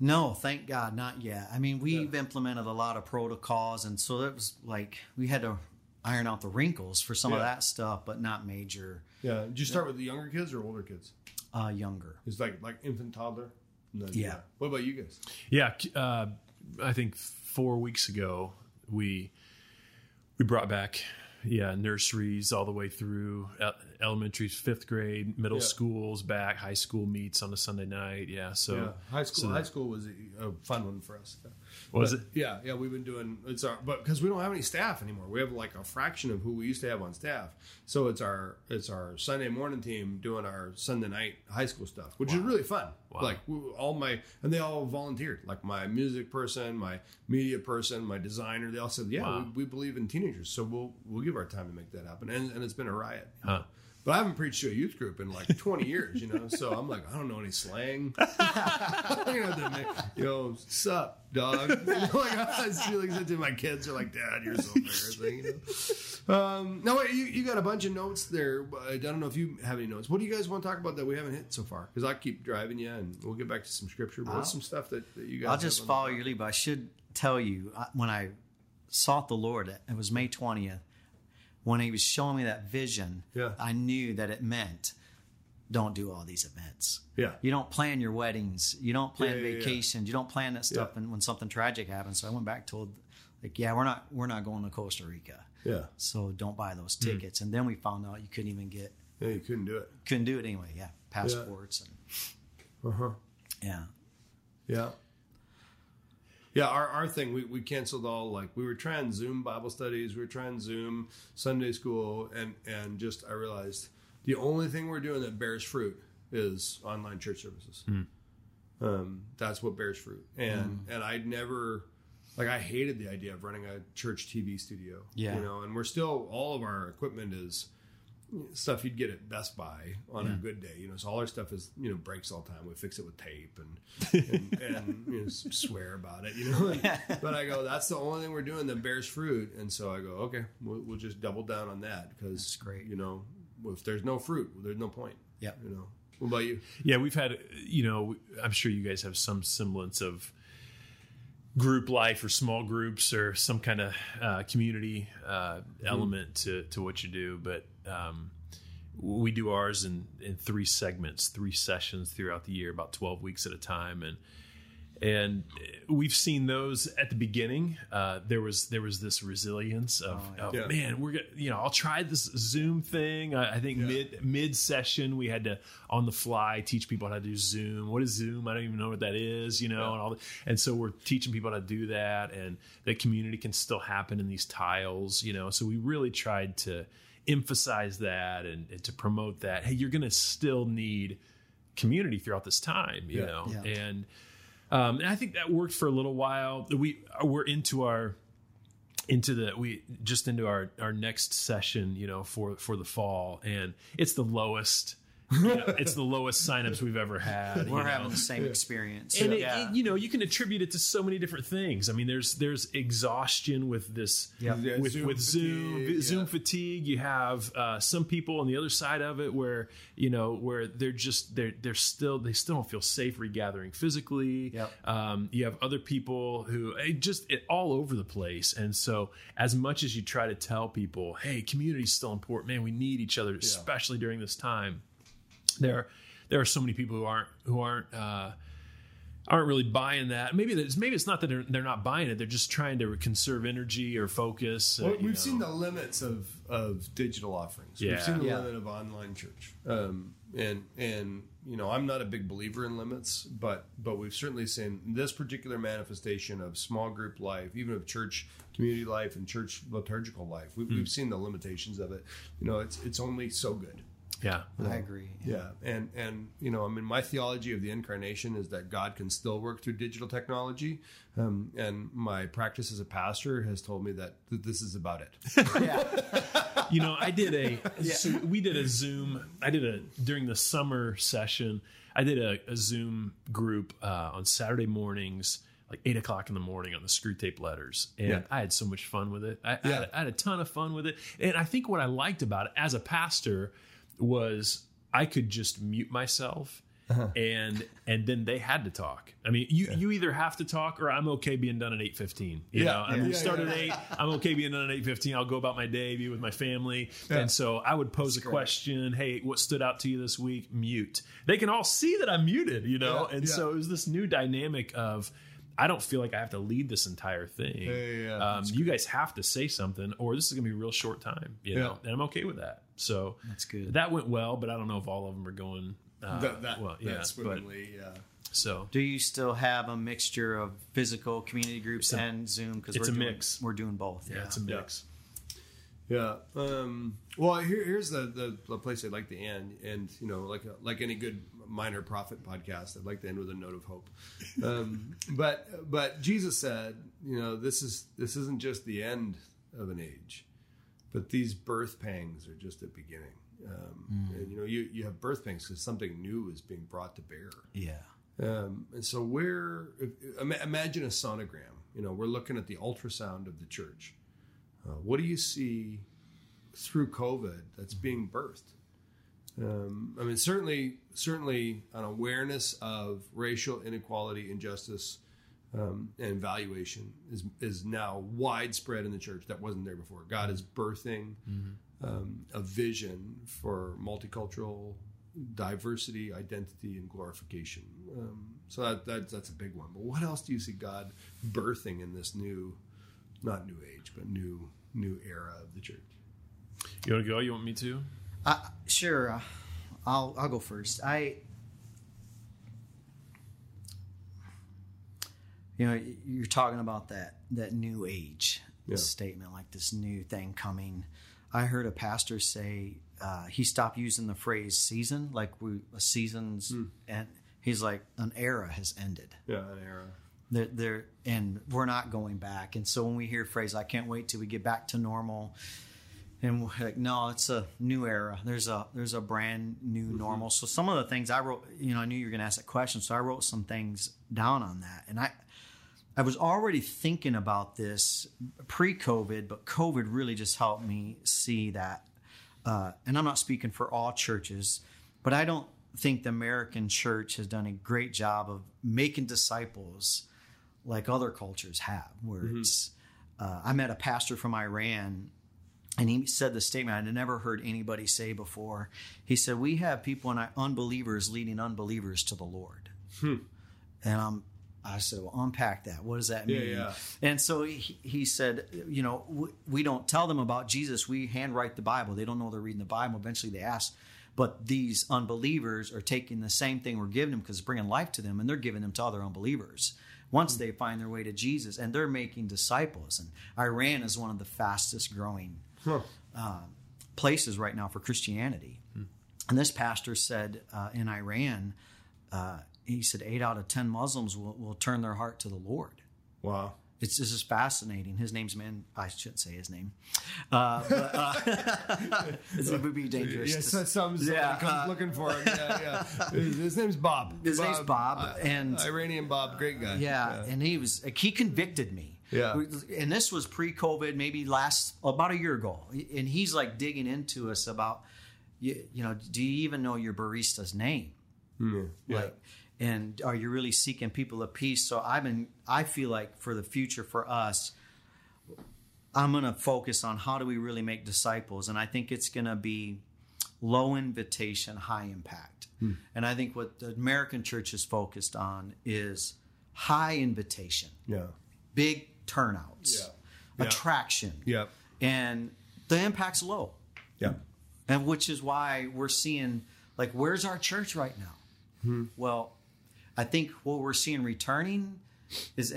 Speaker 3: No, thank God, not yet. I mean, we've implemented a lot of protocols, and so it was like we had to iron out the wrinkles for some of that stuff, but not major.
Speaker 1: Yeah. Did you start with the younger kids or older kids?
Speaker 3: Uh, younger.
Speaker 1: It's like like infant toddler. No,
Speaker 3: Yeah.
Speaker 1: What about you guys?
Speaker 2: Yeah, uh, I think four weeks ago we we brought back yeah nurseries all the way through el- elementary, fifth grade, middle
Speaker 1: Yeah.
Speaker 2: schools back, high school meets on a Sunday night. Yeah, so
Speaker 1: Yeah, high school.
Speaker 2: so
Speaker 1: high school was a, fun one for us.
Speaker 2: Was
Speaker 1: But,
Speaker 2: it?
Speaker 1: Yeah, yeah. We've been doing it's our, but because we don't have any staff anymore, we have like a fraction of who we used to have on staff. So it's our it's our Sunday morning team doing our Sunday night high school stuff, which is really fun. Like all my and they all volunteered. Like my music person, my media person, my designer. They all said, "Yeah,
Speaker 2: Wow.
Speaker 1: we, we believe in teenagers, so we'll we'll give our time to make that happen." And, and it's been a riot.
Speaker 2: Huh.
Speaker 1: But I haven't preached to a youth group in like 20 years, you know. So I'm like, I don't know any slang. (laughs) you know, the, ma- you know, sup, dog. (laughs) Like I feeling that to my kids are like, Dad, you're so embarrassing. You know? Um, no, wait, you, you got a bunch of notes there. I don't know if you have any notes. What do you guys want to talk about that we haven't hit so far? Because I keep driving you, and we'll get back to some scripture. But what's some stuff that, that you guys?
Speaker 3: I'll just follow your lead, but I should tell you I- when I sought the Lord, it was May 20th, when He was showing me that vision,
Speaker 1: Yeah.
Speaker 3: I knew that it meant don't do all these events.
Speaker 1: Yeah.
Speaker 3: You don't plan your weddings. You don't plan
Speaker 1: Yeah, yeah,
Speaker 3: vacations. You don't plan that stuff and when something tragic happens. So I went back told like, yeah, we're not we're not going to Costa Rica.
Speaker 1: Yeah,
Speaker 3: So don't buy those
Speaker 1: Hmm.
Speaker 3: tickets. And then we found out you couldn't even get
Speaker 1: yeah, you couldn't do it.
Speaker 3: couldn't do it anyway. Yeah. Passports and
Speaker 1: Uh huh.
Speaker 3: yeah.
Speaker 1: Yeah. Yeah, our, our thing, we, we canceled all like we were trying Zoom Bible studies, we were trying Zoom Sunday school, and and just I realized the only thing we're doing that bears fruit is online church services. Um, that's what bears fruit, and and I'd never like I hated the idea of running a church TV studio.
Speaker 3: Yeah.
Speaker 1: you know, and we're still all of our equipment is stuff you'd get at Best Buy on a good day. You know, so all our stuff is you know breaks all the time. We fix it with tape and and, (laughs) and you know, swear about it. You know, And- (laughs) but I go that's the only thing we're doing that bears fruit, and so I go okay, we'll, we'll just double down on that because
Speaker 3: That's great.
Speaker 1: You know, if there's no fruit, there's no point.
Speaker 3: Yeah,
Speaker 1: You know, what about you?
Speaker 2: Yeah, we've had, you know, I'm sure you guys have some semblance of group life or small groups or some kind of uh, community uh, element to, to what you do. But um, we do ours in, in three segments, three sessions throughout the year, about 12 weeks at a time. And and we've seen those at the beginning. Uh, there was there was this resilience of, of
Speaker 1: Yeah.
Speaker 2: man, we're gonna you know I'll try this Zoom thing. I, I think mid mid session we had to on the fly teach people how to do Zoom. What is Zoom? I don't even know what that is. You know, and all. The, and so we're teaching people how to do that, and the community can still happen in these tiles. You know, so we really tried to emphasize that and, and to promote that. Hey, you're going to still need community throughout this time. You
Speaker 1: Yeah.
Speaker 2: know,
Speaker 3: Yeah.
Speaker 2: and um, and I think that worked for a little while. We we're into our into the we just into our our next session, you know, for for the fall, and it's the lowest. You (laughs) know, it's the lowest signups we've ever had.
Speaker 3: We're
Speaker 2: you know.
Speaker 3: having the same experience.
Speaker 2: And
Speaker 3: yeah.
Speaker 2: it- you know, you can attribute it to so many different things. I mean, there's there's exhaustion with this
Speaker 3: Yeah.
Speaker 1: Yeah,
Speaker 2: with
Speaker 1: Zoom
Speaker 2: with Zoom
Speaker 1: fatigue,
Speaker 2: Zoom
Speaker 1: yeah.
Speaker 2: fatigue. You have uh, some people on the other side of it where you know where they're just they're they're still they still don't feel safe regathering physically.
Speaker 3: Yep.
Speaker 2: Um, you have other people who eh, just it, all over the place, and so as much as you try to tell people, hey, community's still important, man, we need each other, especially during this time. There, there are so many people who aren't who aren't. Uh, aren't really buying that. Maybe it's maybe it's not that they're, they're not buying it. They're just trying to conserve energy or focus. uh,
Speaker 1: Well,
Speaker 2: you
Speaker 1: we've
Speaker 2: know.
Speaker 1: seen the limits of, of digital offerings.
Speaker 2: Yeah.
Speaker 1: We've seen the
Speaker 3: Yeah.
Speaker 1: limit of online church, um, and and you know, I'm not a big believer in limits, but but we've certainly seen this particular manifestation of small group life, even of church community life and church liturgical life. We, We've seen the limitations of it. You know, it's it's only so good.
Speaker 2: Yeah.
Speaker 3: I agree.
Speaker 1: Yeah, and and you know, I mean, my theology of the incarnation is that God can still work through digital technology, um, and my practice as a pastor has told me that, that this is about it. (laughs)
Speaker 3: Yeah.
Speaker 2: you know, I did a (laughs) so we did a Zoom. I did a during the summer session. I did a, a Zoom group uh, on Saturday mornings, like eight o'clock in the morning, on the Screwtape letters, and
Speaker 1: Yeah.
Speaker 2: I had so much fun with it. I, I, had, I had a ton of fun with it, and I think what I liked about it as a pastor was I could just mute myself.
Speaker 1: Uh-huh.
Speaker 2: And and then they had to talk. I mean, you you either have to talk or I'm okay being done at eight fifteen. You
Speaker 1: Yeah,
Speaker 2: know, I
Speaker 1: yeah.
Speaker 2: mean, we
Speaker 1: Yeah,
Speaker 2: start
Speaker 1: yeah.
Speaker 2: at eight. I'm okay being done at eight fifteen. I'll go about my day, be with my family, and so I would pose a question. Hey, what stood out to you this week? Mute. They can all see that I'm muted, you know,
Speaker 1: Yeah,
Speaker 2: and
Speaker 1: yeah.
Speaker 2: so it was this new dynamic of. I don't feel like I have to lead this entire thing.
Speaker 1: Yeah, yeah, yeah.
Speaker 2: Um, you guys have to say something, or this is going to be a real short time, you know, and I'm okay with that. So
Speaker 3: That's good.
Speaker 2: That went well, but I don't know if all of them are going uh,
Speaker 1: that, that,
Speaker 2: well. Yeah,
Speaker 1: that
Speaker 2: but,
Speaker 1: swimmingly, yeah.
Speaker 2: so
Speaker 3: Do you still have a mixture of physical community groups
Speaker 2: a-
Speaker 3: and Zoom? Because
Speaker 2: it's
Speaker 3: we're
Speaker 2: a
Speaker 3: doing,
Speaker 2: mix.
Speaker 3: We're doing both.
Speaker 2: yeah, it's a mix.
Speaker 1: Yeah. Um, well, here, here's the, the, the place I'd like to end, and you know, like like any good minor prophet podcast, I'd like to end with a note of hope. Um, (laughs) but but Jesus said, you know, this is this isn't just the end of an age, but these birth pangs are just the beginning. Um, And you know, you you have birth pangs because something new is being brought to bear.
Speaker 3: Yeah.
Speaker 1: Um, and so we're if, imagine a sonogram. You know, we're looking at the ultrasound of the church. Uh, what do you see through COVID that's being birthed? Um, I mean, certainly, certainly, an awareness of racial inequality, injustice, um, and valuation is is now widespread in the church. That wasn't there before. God is birthing um, a vision for multicultural diversity, identity, and glorification. Um, so that, that that's a big one. But what else do you see God birthing in this new, not new age, but new new era of the church?
Speaker 2: You want to go? You want me to?
Speaker 3: Uh, sure. Uh, I'll I'll go first. I you know you're talking about that that new age
Speaker 1: Yeah.
Speaker 3: statement like this new thing coming. I heard a pastor say uh, he stopped using the phrase season like we a seasons and he's like an era has ended.
Speaker 1: Yeah, an era.
Speaker 3: They're, they're and we're not going back. And so when we hear phrase, "I can't wait till we get back to normal," and we're like, no, it's a new era. There's a there's a brand new normal. So some of the things I wrote, you know, I knew you were going to ask that question, so I wrote some things down on that, and I. I was already thinking about this pre-COVID, but COVID really just helped me see that. Uh, and I'm not speaking for all churches, but I don't think the American church has done a great job of making disciples like other cultures have. Where it's, uh, I met a pastor from Iran, and he said the statement I'd never heard anybody say before. He said, "We have people and unbelievers leading unbelievers to the Lord." And I'm, I said, "Well, unpack that. What does that mean?"
Speaker 1: yeah.
Speaker 3: And so he, he said, "You know, we, we don't tell them about Jesus. We handwrite the Bible. They don't know they're reading the Bible. Eventually, they ask." But these unbelievers are taking the same thing we're giving them because it's bringing life to them, and they're giving them to other unbelievers. Once they find their way to Jesus, and they're making disciples. And Iran is one of the fastest growing places right now for Christianity. And this pastor said uh, in Iran, uh, he said eight out of ten Muslims will, will turn their heart to the Lord.
Speaker 1: Wow.
Speaker 3: It's this is fascinating. His name's man. I shouldn't say his name. Uh, but, uh, (laughs) it would be dangerous.
Speaker 1: Yeah,
Speaker 3: to-
Speaker 1: so some
Speaker 3: Yeah,
Speaker 1: comes
Speaker 3: uh,
Speaker 1: looking for him. Yeah, yeah. (laughs) His, name's Bob.
Speaker 3: His name's Bob,
Speaker 1: uh,
Speaker 3: and-
Speaker 1: Iranian Bob, great guy.
Speaker 3: Yeah, and he was like, he convicted me.
Speaker 1: Yeah.
Speaker 3: and this was pre-COVID, maybe last about a year ago, and he's like digging into us about, you, you know, do you even know your barista's name?
Speaker 1: Mm, yeah.
Speaker 3: Like, and are you really seeking people of peace? So I've been, I feel like for the future for us, I'm going to focus on how do we really make disciples, and I think it's going to be low invitation, high impact. Hmm. And I think what the American church is focused on is high invitation,
Speaker 1: yeah.
Speaker 3: big turnouts,
Speaker 1: Yeah. Yeah.
Speaker 3: attraction,
Speaker 1: Yep.
Speaker 3: and the impact's low
Speaker 1: Yeah.
Speaker 3: and which is why we're seeing like where's our church right now hmm. Well, I think what we're seeing returning is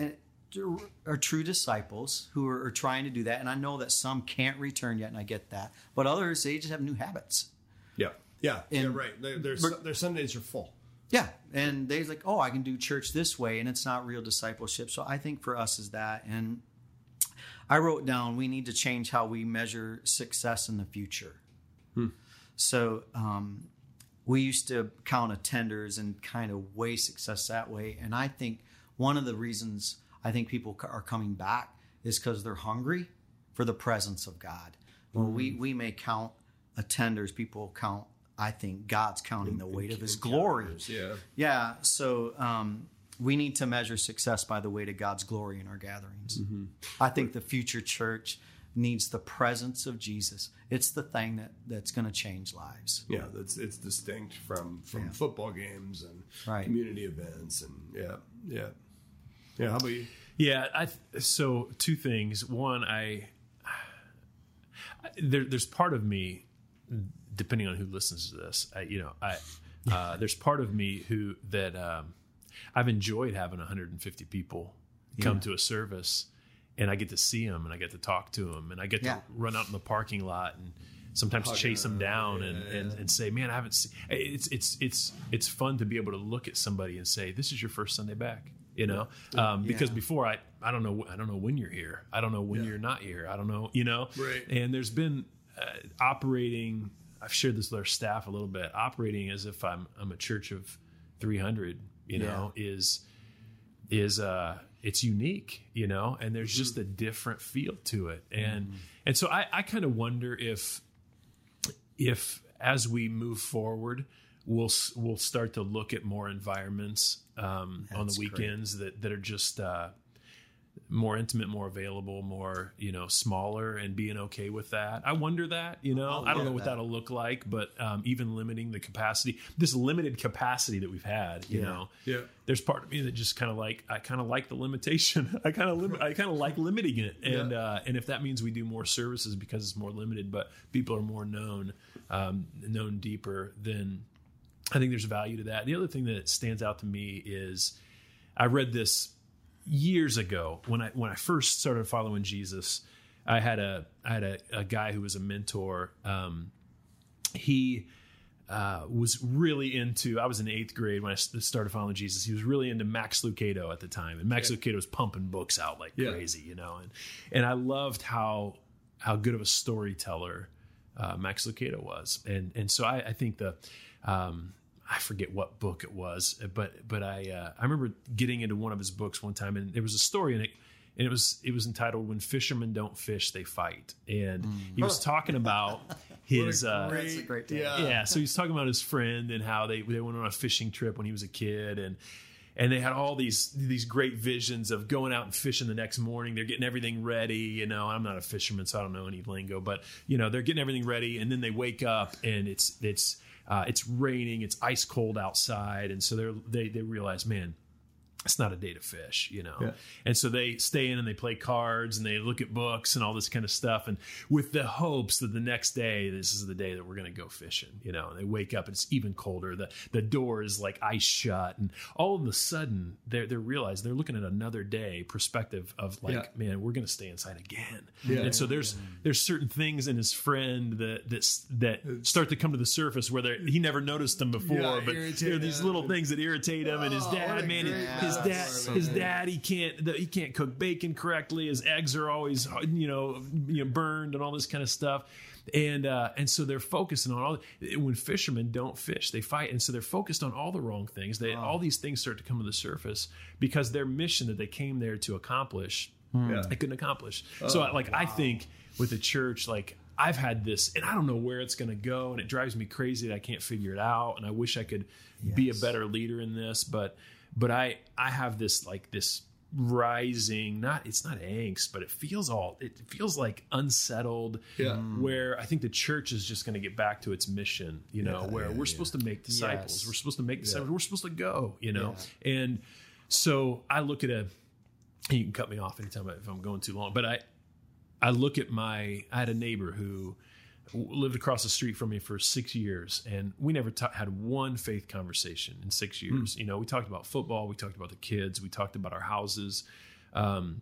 Speaker 3: are true disciples who are, are trying to do that. And I know that some can't return yet, and I get that. But others, they just have new habits.
Speaker 1: Yeah. Yeah. yeah.
Speaker 3: And-
Speaker 1: Right. Their, their,
Speaker 3: but-
Speaker 1: their Sundays are full.
Speaker 3: Yeah, and they're like, oh, I can do church this way, and it's not real discipleship. So I think for us is that, and I wrote down we need to change how we measure success in the future. So um, we used to count attenders and kind of weigh success that way, and I think one of the reasons I think people are coming back is because they're hungry for the presence of God. Well, we we may count attenders, people count. I think God's counting the weight of His glory.
Speaker 1: Yeah.
Speaker 3: Yeah, so um, we need to measure success by the weight of God's glory in our gatherings. I think the future church needs the presence of Jesus. It's the thing that, that's going to change lives.
Speaker 1: Yeah. That's it's distinct from from
Speaker 3: Yeah.
Speaker 1: football games and
Speaker 3: Right.
Speaker 1: community events and yeah. Yeah. Yeah. How about you?
Speaker 2: Yeah, I so two things. One, I, I there, there's part of me, depending on who listens to this, I, you know, I uh, there's part of me who that um, I've enjoyed having 150 people come to a service, and I get to see them and I get to talk to them and I get
Speaker 3: Yeah.
Speaker 2: to run out in the parking lot and sometimes chase them down and, and, and say, man, I haven't seen. It's it's it's it's fun to be able to look at somebody and say, this is your first Sunday back. You know, um, because
Speaker 3: Yeah.
Speaker 2: before I I don't know I don't know when you're here. I don't know when you're not here. I don't know. You know,
Speaker 1: Right.
Speaker 2: And there's been uh, operating. I've shared this with our staff a little bit. Operating as if I'm I'm a church of 300. You know, is is uh it's unique you know and there's just a different feel to it. And and so i i kind of wonder if if as we move forward we'll we'll start to look at more environments um on the
Speaker 3: That's great.
Speaker 2: weekends that that are just uh more intimate more available more you know smaller and being okay with that i wonder that you know i don't
Speaker 3: yeah,
Speaker 2: know what
Speaker 3: that-
Speaker 2: that'll look like but um even limiting the capacity this limited capacity that we've had you
Speaker 3: Yeah.
Speaker 2: know
Speaker 1: Yeah.
Speaker 2: there's part of me that just kind of like I kind of like the limitation. (laughs) I kind of lim- I kind of like limiting it, and
Speaker 1: Yeah.
Speaker 2: uh, and if that means we do more services because it's more limited, but people are more known, um, known deeper, then I think there's value to that. The other thing that stands out to me is I read this years ago when I when I first started following Jesus. I had a I had a, a guy who was a mentor. Um, he uh, was really into. I was in eighth grade when I started following Jesus. He was really into Max Lucado at the time, and Max Lucado was pumping books out like
Speaker 1: Yeah.
Speaker 2: crazy, you know. And and I loved how how good of a storyteller uh, Max Lucado was, and and so I, I think the. Um, I forget what book it was, but but I uh, I remember getting into one of his books one time, and there was a story in it, and it was it was entitled "When Fishermen Don't Fish, They Fight," and he was talking about (laughs) his uh,
Speaker 3: That's a great tale.
Speaker 1: Yeah.
Speaker 2: yeah, so he's talking about his friend and how they they went on a fishing trip when he was a kid and and they had all these these great visions of going out and fishing the next morning. They're getting everything ready. You know, I'm not a fisherman, so I don't know any lingo, but you know, they're getting everything ready, and then they wake up and it's it's uh, it's raining, it's ice cold outside, and so they they realize, man, it's not a day to fish, you know.
Speaker 1: Yeah.
Speaker 2: And so they stay in and they play cards and they look at books and all this kind of stuff, and with the hopes that the next day this is the day that we're going to go fishing, you know. And they wake up and it's even colder. the The door is like ice shut, and all of a sudden they they realize they're looking at another day perspective of like,
Speaker 1: Yeah.
Speaker 2: man, we're going to stay inside again.
Speaker 1: Yeah.
Speaker 2: And so there's there's certain things in his friend that that that start to come to the surface where he never noticed them before, but there are these little things that irritate him, and his
Speaker 1: Oh,
Speaker 2: dad, man, his dad, his dad, he can't the, he can't cook bacon correctly. His eggs are always you know you know burned and all this kind of stuff. And uh, and so they're focusing on all when fishermen don't fish, they fight, and so they're focused on all the wrong things. They all these things start to come to the surface because their mission that they came there to accomplish
Speaker 1: Yeah.
Speaker 2: I couldn't accomplish. so, I- like, I think with the church, like, I've had this, and I don't know where it's going to go, and it drives me crazy that I can't figure it out. And I wish I could be a better leader in this, but but I I have this like this rising not it's not angst but it feels all it feels like unsettled
Speaker 1: Yeah. Mm.
Speaker 2: where i think the church is just going to get back to its mission you know
Speaker 1: Yeah,
Speaker 2: where
Speaker 1: yeah,
Speaker 2: we're
Speaker 1: yeah.
Speaker 2: supposed to make disciples.
Speaker 3: Yes.
Speaker 2: we're supposed to make disciples. We're supposed to go you know? And so i look at a you can cut me off anytime if i'm going too long but i i look at my i had a neighbor who lived across the street from me for six years, and we never ta- had one faith conversation in six years. You know, we talked about football, we talked about the kids, we talked about our houses. Um,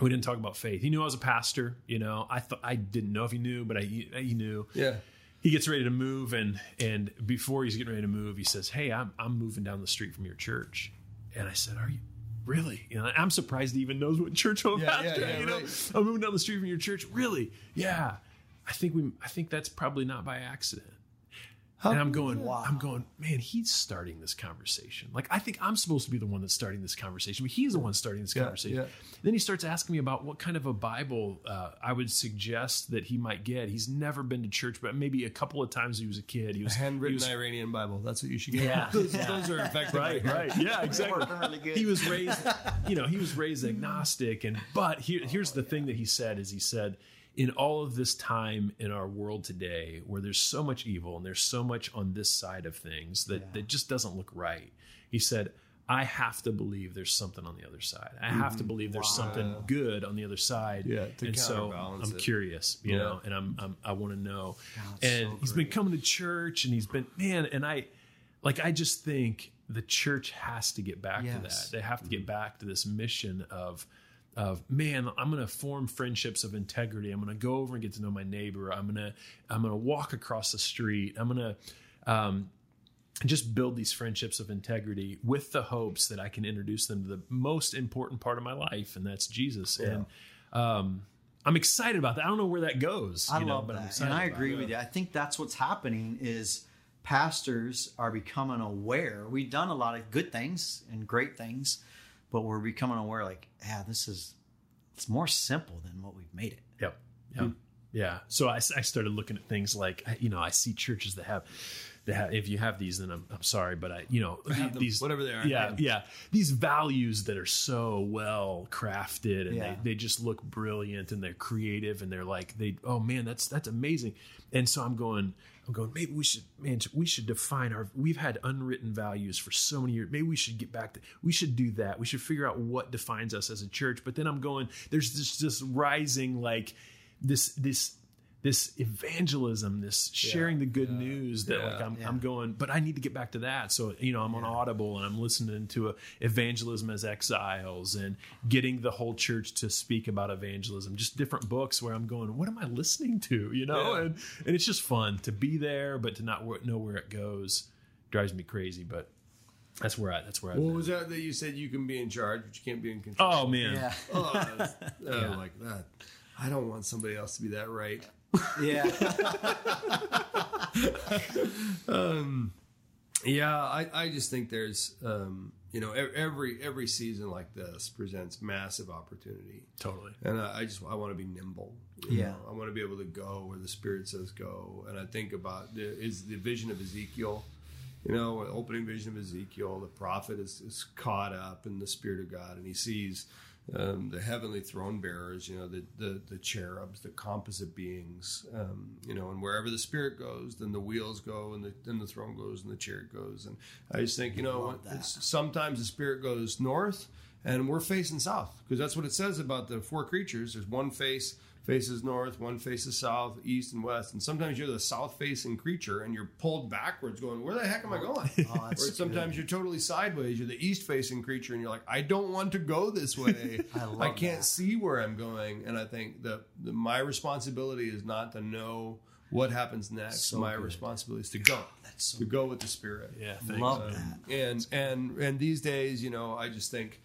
Speaker 2: we didn't talk about faith. He knew I was a pastor. You know, I thought I didn't know if he knew, but I, he knew.
Speaker 1: Yeah.
Speaker 2: He gets ready to move, and and before he's getting ready to move, he says, "Hey, I'm I'm moving down the street from your church." And I said, "Are you?" Really? You know, I'm surprised he even knows what church I'm
Speaker 1: Yeah, yeah,
Speaker 2: pastor.
Speaker 1: yeah,
Speaker 2: you know,
Speaker 1: right.
Speaker 2: I'm moving down the street from your church. Really? Yeah. I think we. I think that's probably not by accident. and I'm going, I'm going, man, he's starting this conversation. Like, I think I'm supposed to be the one that's starting this conversation, but he's the one starting this conversation.
Speaker 1: yeah.
Speaker 2: Then he starts asking me about what kind of a Bible uh, I would suggest that he might get. He's never been to church, but maybe a couple of times he was a kid. He was a
Speaker 1: Handwritten
Speaker 2: he was,
Speaker 1: Iranian Bible. That's what you should get.
Speaker 3: Yeah. (laughs)
Speaker 1: those, those are effective.
Speaker 2: right, right, yeah, exactly.
Speaker 3: working really good.
Speaker 2: He was raised, you know, he was raised agnostic, and but here, here's the thing that he said is he said, in all of this time in our world today, where there's so much evil and there's so much on this side of things that that just doesn't look right, he said. I have to believe there's something on the other side. I have to mm-hmm. believe there's something good on the other side.
Speaker 1: Yeah, to
Speaker 2: and so I'm curious, you
Speaker 1: Yeah.
Speaker 2: know, and I'm, I'm I want to know.
Speaker 3: that's
Speaker 2: and
Speaker 3: so
Speaker 2: he's been coming to church, and he's been man, and I like I just think the church has to get back to that. They have to get mm-hmm. back to this mission of of man, I'm going to form friendships of integrity. I'm going to go over and get to know my neighbor. I'm going to I'm going to walk across the street. I'm going to um, just build these friendships of integrity with the hopes that I can introduce them to the most important part of my life, and that's Jesus. And um, I'm excited about that. I don't know where that goes.
Speaker 3: I
Speaker 2: you know,
Speaker 3: love
Speaker 2: but I'm
Speaker 3: that,
Speaker 2: excited
Speaker 3: and I agree
Speaker 2: it.
Speaker 3: with you. I think that's what's happening is pastors are becoming aware. We've done a lot of good things and great things, but we're becoming aware. Like, yeah, this is it's more simple than what we've made it.
Speaker 2: Yep. Yep. Hmm. Yeah. So I, I started looking at things like, you know, I see churches that have, that if you have these, then I'm, I'm sorry, but I, you know, these,
Speaker 1: whatever they are.
Speaker 2: Yeah.
Speaker 1: Yeah.
Speaker 2: Yeah. These values that are so well crafted and
Speaker 3: Yeah.
Speaker 2: they, they just look brilliant and they're creative and they're like, they, oh man, that's, that's amazing. And so I'm going, I'm going, maybe we should, man, we should define our, we've had unwritten values for so many years. Maybe we should get back to, we should do that. We should figure out what defines us as a church. But then I'm going, there's this, this rising, like this, this, this evangelism, this sharing the good news that like I'm,
Speaker 3: yeah.
Speaker 2: I'm going, but I need to get back to that. So, you know, I'm on Audible and I'm listening to a evangelism as exiles and getting the whole church to speak about evangelism, just different books where I'm going, what am I listening to? You know,
Speaker 1: Yeah.
Speaker 2: and, and it's just fun to be there, but to not know where it goes drives me crazy. But that's where I, that's where I,
Speaker 1: What was that that you said you can be in charge, but you can't be in control?
Speaker 2: oh man.
Speaker 3: Yeah,
Speaker 1: Oh, that's- uh, (laughs) like that. I don't want somebody else to be that right.
Speaker 3: Yeah, (laughs) um,
Speaker 1: Yeah, I, I just think there's, um, you know, every every season like this presents massive opportunity,
Speaker 2: Totally.
Speaker 1: and I, I just I want to be nimble. you
Speaker 3: Yeah.
Speaker 1: know. I want to be able to go where the Spirit says go, and I think about the, is the vision of Ezekiel. You know, opening vision of Ezekiel, the prophet is, is caught up in the Spirit of God, and he sees um, the heavenly throne bearers. You know, the the, the cherubs, the composite beings. Um, you know, and wherever the Spirit goes, then the wheels go, and the, then the throne goes, and the chariot goes. And I just think, you know,
Speaker 3: Love
Speaker 1: when-
Speaker 3: that.
Speaker 1: it's- sometimes the Spirit goes north, and we're facing south because that's what it says about the four creatures. There's one face faces north, one faces south, east, and west. And sometimes you're the south facing creature and you're pulled backwards, going, Where the heck am I going? (laughs)
Speaker 3: Oh,
Speaker 1: or sometimes you're totally sideways. You're the east facing creature and you're like, I don't want to go this way. (laughs)
Speaker 3: I love
Speaker 1: can't
Speaker 3: that.
Speaker 1: see where I'm going. And I think that the, my responsibility is not to know what happens next.
Speaker 3: So
Speaker 1: my
Speaker 3: good.
Speaker 1: responsibility is to go.
Speaker 3: That's so
Speaker 1: to go with the spirit
Speaker 2: Yeah. Thanks.
Speaker 3: love
Speaker 1: um,
Speaker 3: that.
Speaker 1: and and and these days you know i just think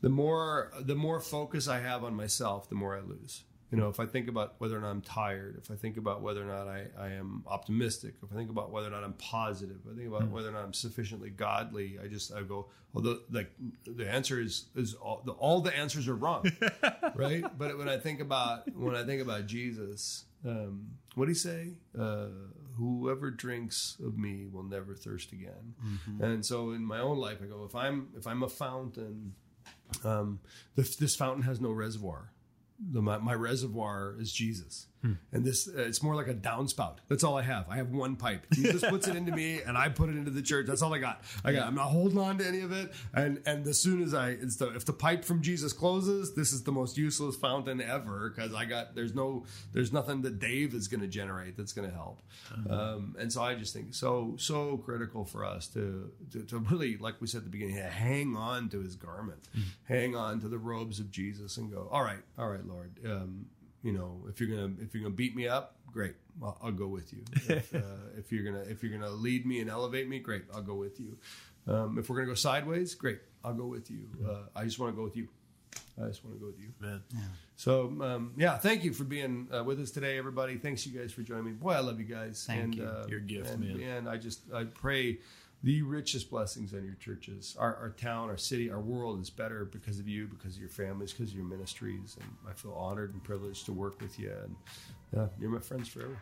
Speaker 1: the more the more focus i have on myself the more i lose you know if i think about whether or not i'm tired if i think about whether or not i, I am optimistic if i think about whether or not i'm positive i think about whether or not i'm sufficiently godly i just i go although like the answer is is all the, all the answers are wrong (laughs) right? But when i think about when i think about jesus um, what do he say? Uh, whoever drinks of me will never thirst again. And so in my own life i go if i'm if i'm a fountain um, this, this fountain has no reservoir the, my, my reservoir is jesus And this, uh, it's more like a downspout. That's all I have. I have one pipe. Jesus puts it into me, (laughs) and I put it into the church. That's all I got. I got. I'm not holding on to any of it. And and as soon as I, it's the if the pipe from Jesus closes, this is the most useless fountain ever because I got there's no there's nothing that Dave is going to generate that's going to help. Um, and so I just think so so critical for us to, to to really like we said at the beginning, hang on to His garment, hang on to the robes of Jesus, and go. All right, all right, Lord. Um, you know, if you're gonna if you're gonna beat me up, great, I'll, I'll go with you. (laughs) If, uh, if you're gonna if you're gonna lead me and elevate me, great, I'll go with you. Um, if we're gonna go sideways, great, I'll go with you. Uh, I just want to go with you. I just want to go with you.
Speaker 2: Man.
Speaker 1: So um, yeah, thank you for being uh, with us today, everybody. Thanks you guys for joining me. Boy, I love you guys.
Speaker 3: Thank
Speaker 1: and,
Speaker 3: you.
Speaker 1: Uh,
Speaker 2: Your gift,
Speaker 1: and,
Speaker 2: man.
Speaker 1: And I just I pray the richest blessings on your churches, our, our town, our city, our world is better because of you, because of your families, because of your ministries, and I feel honored and privileged to work with you. And yeah, you're my friends forever.